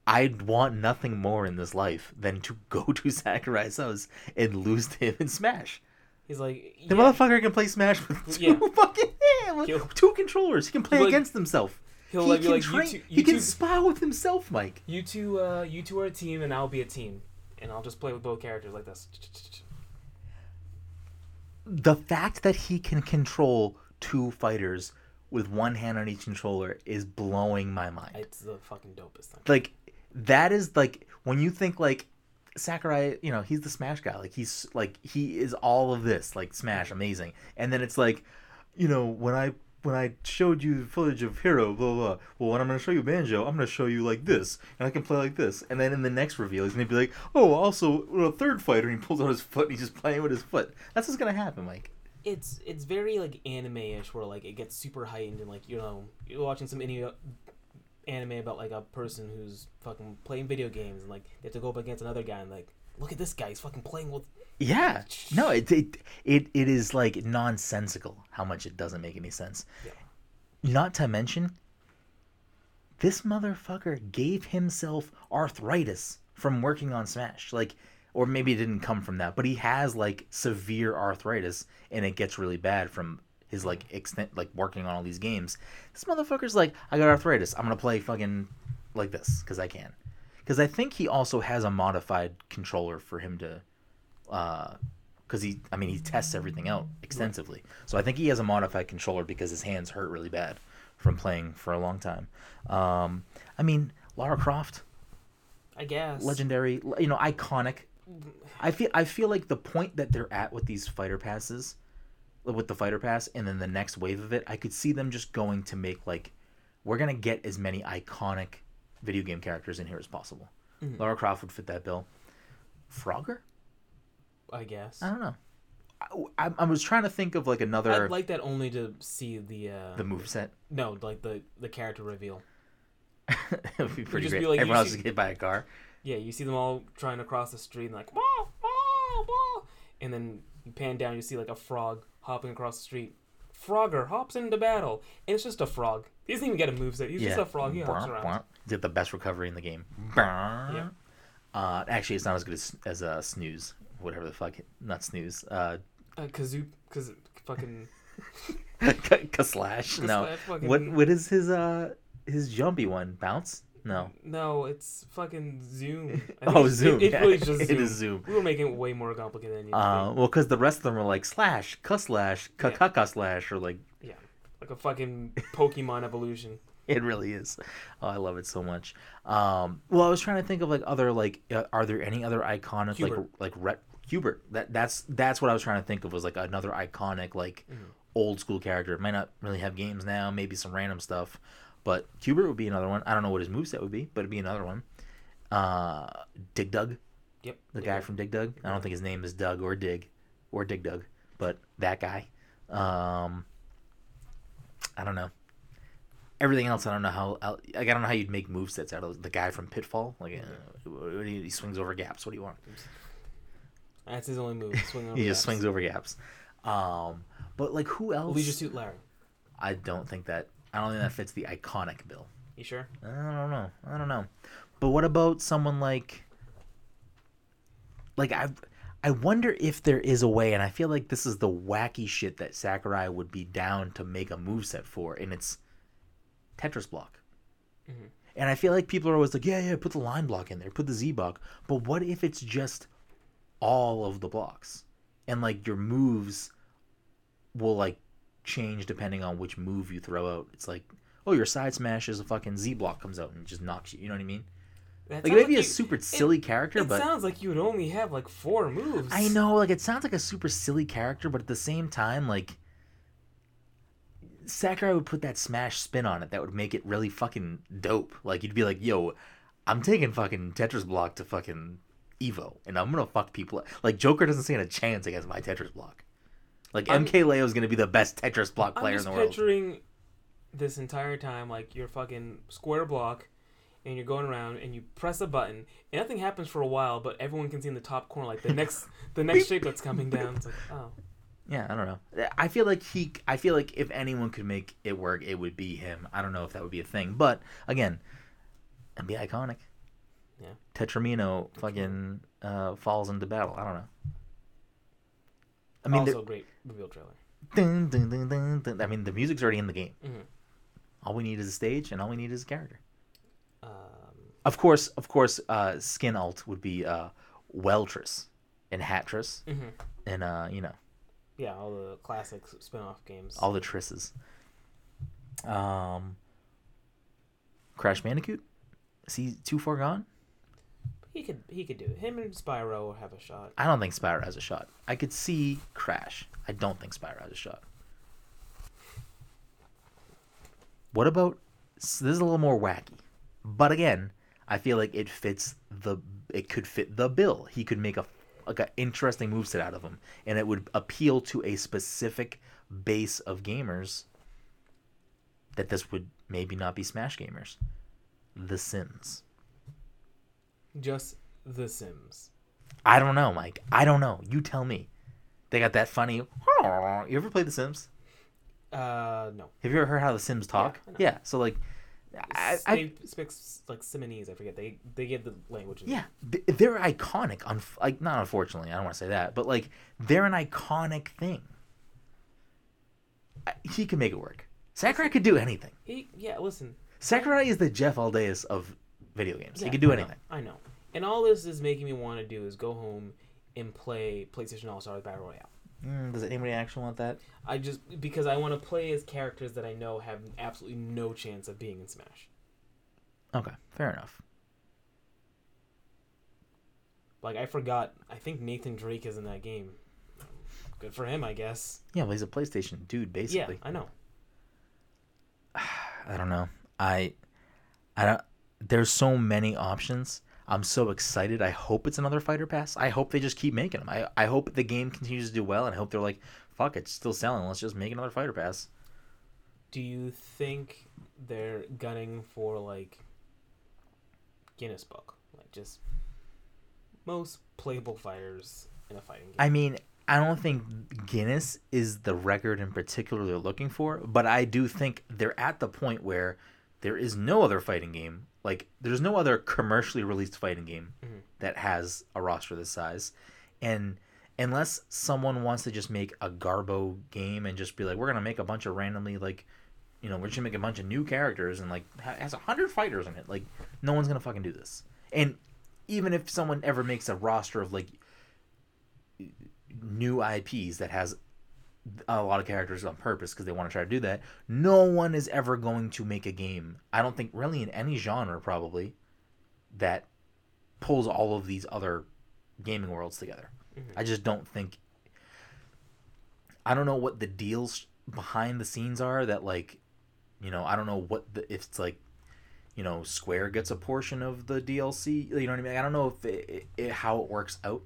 I'd want nothing more in this life than to go to Sakurai's house and lose to him in Smash. He's like, The yeah. motherfucker can play Smash with two Yeah. fucking yeah, two controllers. He can play He'll, like- against himself. he'll he like, can like, train. you two, he you can two, spy with himself, Mike. you two, uh, you two are a team, and I'll be a team, and I'll just play with both characters like this. The fact that he can control two fighters with one hand on each controller is blowing my mind. It's the fucking dopest thing. like that is like when you think like Sakurai, you know, he's the Smash guy. Like he's like he is all of this, like Smash, mm-hmm. amazing. And then it's like, you know, when I when I showed you footage of Hero, blah blah. blah well, when I'm gonna show you Banjo, I'm gonna show you like this, and I can play like this. And then in the next reveal, he's gonna be like, oh, also a third fighter. And he pulls out his foot, and he's just playing with his foot. That's what's gonna happen, Mike. It's it's very like anime-ish, where like it gets super heightened, and like you know you're watching some any uh, anime about like a person who's fucking playing video games, and like they have to go up against another guy, and like look at this guy, he's fucking playing with. Yeah. No, it it it, it is like nonsensical how much it doesn't make any sense. Yeah. Not to mention this motherfucker gave himself arthritis from working on Smash. Like or maybe it didn't come from that, but he has like severe arthritis and it gets really bad from his like extent like working on all these games. This motherfucker's like, I got arthritis. I'm gonna play fucking like this because I can. Because I think he also has a modified controller for him to because he i mean he tests everything out extensively. So i think he has a modified controller because his hands hurt really bad from playing for a long time. Um, i mean lara croft. I guess. legendary you know iconic. I feel i feel like the point that they're at with these fighter passes with the fighter pass and then the next wave of it i could see them just going to make like we're gonna get as many iconic video game characters in here as possible. Mhm. lara croft would fit that bill. Frogger I guess. I don't know. I, I, I was trying to think of like another I'd like that only to see the uh the move set. no like the the character reveal. it would be pretty great. be like, Everyone else see- is hit by a car. Yeah, you see them all trying to cross the street and like wah, wah, wah. and then you pan down, you see like a frog hopping across the street. Frogger hops into battle, and it's just a frog. He doesn't even get a moveset. He's just a frog. He hops around. Did the best recovery in the game. Yeah. Uh, actually, it's not as good as as uh, snooze, whatever the fuck. Not snooze. Uh, Uh, kazoo, kaz, fucking. K- slash. No. Fucking- What what is his uh his jumpy one? Bounce? No. No, it's fucking Zoom. Oh, Zoom. It, it yeah. really just It Zoom. is Zoom. We were making it way more complicated than it needed Uh, well, because the rest of them are like slash, cuss slash, Yeah. slash, or like. Yeah, like a fucking Pokemon evolution. It really is. Oh, I love it so much. Um, well, I was trying to think of like other like, uh, are there any other iconic Q*bert. like like Ret Q*bert? That that's that's what I was trying to think of was like another iconic like Mm-hmm. old school character. It might not really have games now, maybe some random stuff, but Hubert would be another one. I don't know what his moveset would be, but it'd be another one. Uh, Dig Dug, Yep. the yeah. guy from Dig Dug. I don't think his name is Doug or Dig or Dig Dug, but that guy. Um, I don't know. Everything else, I don't know how. Like, I don't know how you'd make movesets out of the guy from Pitfall. Like, uh, do you- he swings over gaps. What do you want? That's his only move. Swing over He just gaps. swings over gaps. Um, but like, who else? Leisure Suit Larry. I don't think that. I don't think that fits the iconic bill. You sure? I don't know. I don't know. But what about someone like like I I wonder if there is a way and I feel like this is the wacky shit that Sakurai would be down to make a moveset for and it's Tetris block. Mhm. And I feel like people are always like, yeah, yeah, put the line block in there, put the Z block. But what if it's just all of the blocks? And like your moves will like change depending on which move you throw out. It's like, oh, your side smash is a fucking Z block comes out and just knocks you. You know what I mean? That Like maybe a you- super silly character, It but sounds like you would only have like four moves. I know like it sounds like a super silly character, but at the same time, like Sakurai would put that Smash spin on it that would make it really fucking dope. Like you'd be like, "Yo, I'm taking fucking Tetris Block to fucking Evo, and I'm gonna fuck people." up." Like Joker doesn't stand a chance against my Tetris Block. Like I'm- MK Leo is gonna be the best Tetris Block I'm player in the world. picturing this entire time like you're fucking square block, and you're going around and you press a button and nothing happens for a while, but everyone can see in the top corner like the next the next shape that's coming down. It's like oh, Yeah, I don't know. I feel like he. I feel like if anyone could make it work, it would be him. I don't know if that would be a thing, but again, it'd be iconic. Yeah. Tetromino fucking uh, falls into battle. I don't know. I mean, also the, great reveal trailer. dun, dun, dun, dun, dun. I mean, the music's already in the game. Mhm. All we need is a stage, and all we need is a character. Um, Of course, of course, uh, skin alt would be uh, Welltris and Hatris, mhm. and uh, you know Yeah, all the classic spin-off games. all the trisses. Um, Crash Bandicoot. Is he too far gone? He could he could do it. Him and Spyro have a shot. I don't think Spyro has a shot. I could see Crash. I don't think Spyro has a shot. What about this is a little more wacky, but again, I feel like it fits the it could fit the bill. He could make a like an interesting moveset out of him, and it would appeal to a specific base of gamers. That this would maybe not be Smash gamers. The Sims. Just The Sims. I don't know, Mike. I don't know. You tell me. They got that funny. You ever played The Sims? Uh, no. Have you ever heard how The Sims talk? Know. Yeah. So like, I, I they speak like Simonese. I forget. They they give the language. yeah, they're iconic. Un- like not unfortunately, I don't want to say that, but like they're an iconic thing. He can make it work. Sakurai could do anything. He yeah. Listen. Sakurai is the Jeff Aldeus of video games. Yeah, he could do I know, anything. I know. And all this is making me want to do is go home and play PlayStation All Stars Battle Royale. Mm, does anybody actually want that? I just because I want to play as characters that I know have absolutely no chance of being in Smash. Okay, fair enough. Like I forgot. I think Nathan Drake is in that game. Good for him, I guess. Yeah, well, he's a PlayStation dude, basically. Yeah, I know. I don't know. I I don't there's so many options. I'm so excited. I hope it's another fighter pass. I hope they just keep making them. I, I hope the game continues to do well and I hope they're like, fuck it's still selling. Let's just make another fighter pass. Do you think they're gunning for like Guinness Book, like just most playable fighters in a fighting game? I mean, I don't think Guinness is the record in particular they're looking for, but I do think they're at the point where there is no other fighting game. Like, there's no other commercially released fighting game Mhm. that has a roster this size. And unless someone wants to just make a Garbo game and just be like, we're going to make a bunch of randomly, like, you know, we're just to make a bunch of new characters and, like, ha- has a 100 fighters in it. Like, no one's going to fucking do this. And even if someone ever makes a roster of, like, new IPs that has a lot of characters on purpose because they want to try to do that. No one is ever going to make a game. I don't think really in any genre probably that pulls all of these other gaming worlds together. Mhm. I just don't think. I don't know what the deals behind the scenes are that like, you know, I don't know what the if it's like, you know, Square gets a portion of the DLC. You know what I mean? I don't know if it, it, how it works out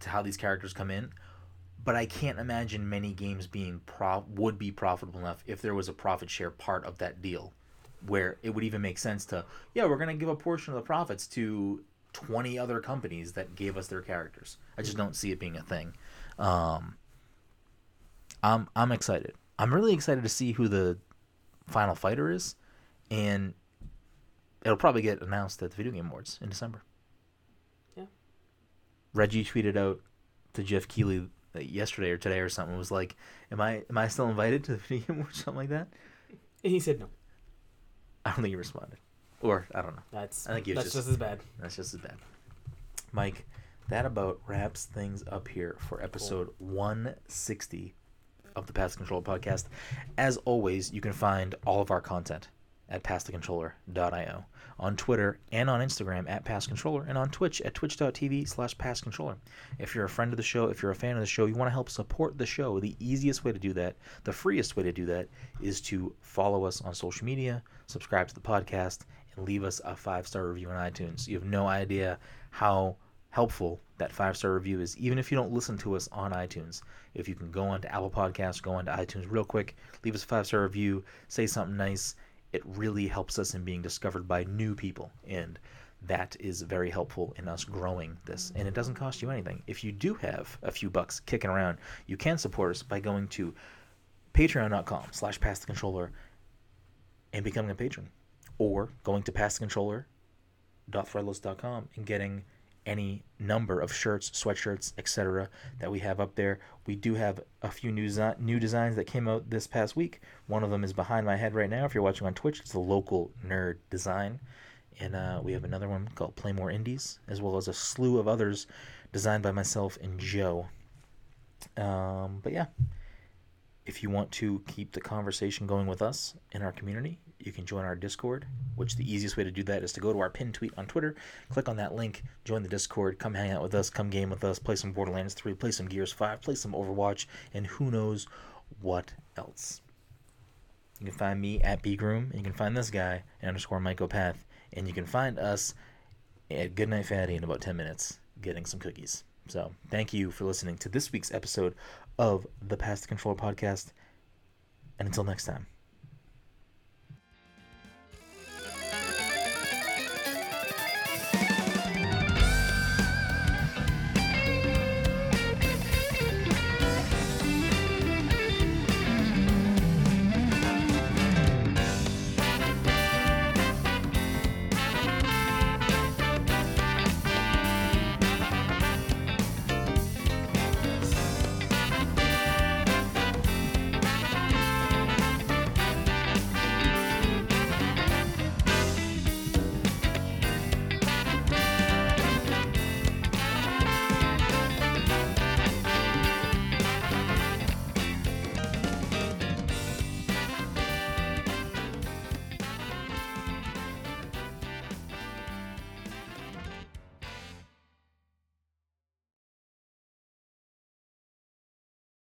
to how these characters come in, but I can't imagine many games being pro would be profitable enough if there was a profit share part of that deal, where it would even make sense to yeah we're gonna give a portion of the profits to twenty other companies that gave us their characters. I just don't see it being a thing. Um, I'm I'm excited. I'm really excited to see who the final fighter is, and it'll probably get announced at the Video Game Awards in December. Yeah. Reggie tweeted out to Geoff Keighley uh, yesterday or today or something. Was like, "Am I am I still invited to the Video Game Awards?" Something like that. and he said no. I don't think he responded, or I don't know. That's I think he was that's just- just as bad. That's just as bad. Mike, that about wraps things up here for episode 160 of the Pass Control podcast. As always, you can find all of our content at passthecontroller.io, on Twitter and on Instagram at passcontroller, and on Twitch at twitch.tv slash passcontroller. If you're a friend of the show, if you're a fan of the show, you want to help support the show, the easiest way to do that, the freest way to do that, is to follow us on social media, subscribe to the podcast, and leave us a five star review on iTunes. You have no idea how helpful that five star review is, even if you don't listen to us on iTunes. If you can go onto Apple Podcasts, go onto iTunes real quick, leave us a five star review, say something nice, it really helps us in being discovered by new people. And that is very helpful in us growing this. And it doesn't cost you anything. If you do have a few bucks kicking around, you can support us by going to patreon.com slash pass the controller and becoming a patron. Or going to pass passthecontroller.threadless.com and getting any number of shirts, sweatshirts, etc. that we have up there. We do have a few new new designs that came out this past week. One of them is behind my head right now. If you're watching on Twitch, it's a local nerd design, and uh, we have another one called Play More Indies, as well as a slew of others designed by myself and Joe. Um, but yeah, if you want to keep the conversation going with us in our community, you can join our Discord, which the easiest way to do that is to go to our pinned tweet on Twitter, click on that link, join the Discord, come hang out with us, come game with us, play some Borderlands 3, play some Gears 5, play some Overwatch, and who knows what else. You can find me at Beakroom, and you can find this guy at underscore Mycopath, and you can find us at Goodnight Fatty in about 10 minutes getting some cookies. So, thank you for listening to this week's episode of the Pass the Controller podcast. And until next time.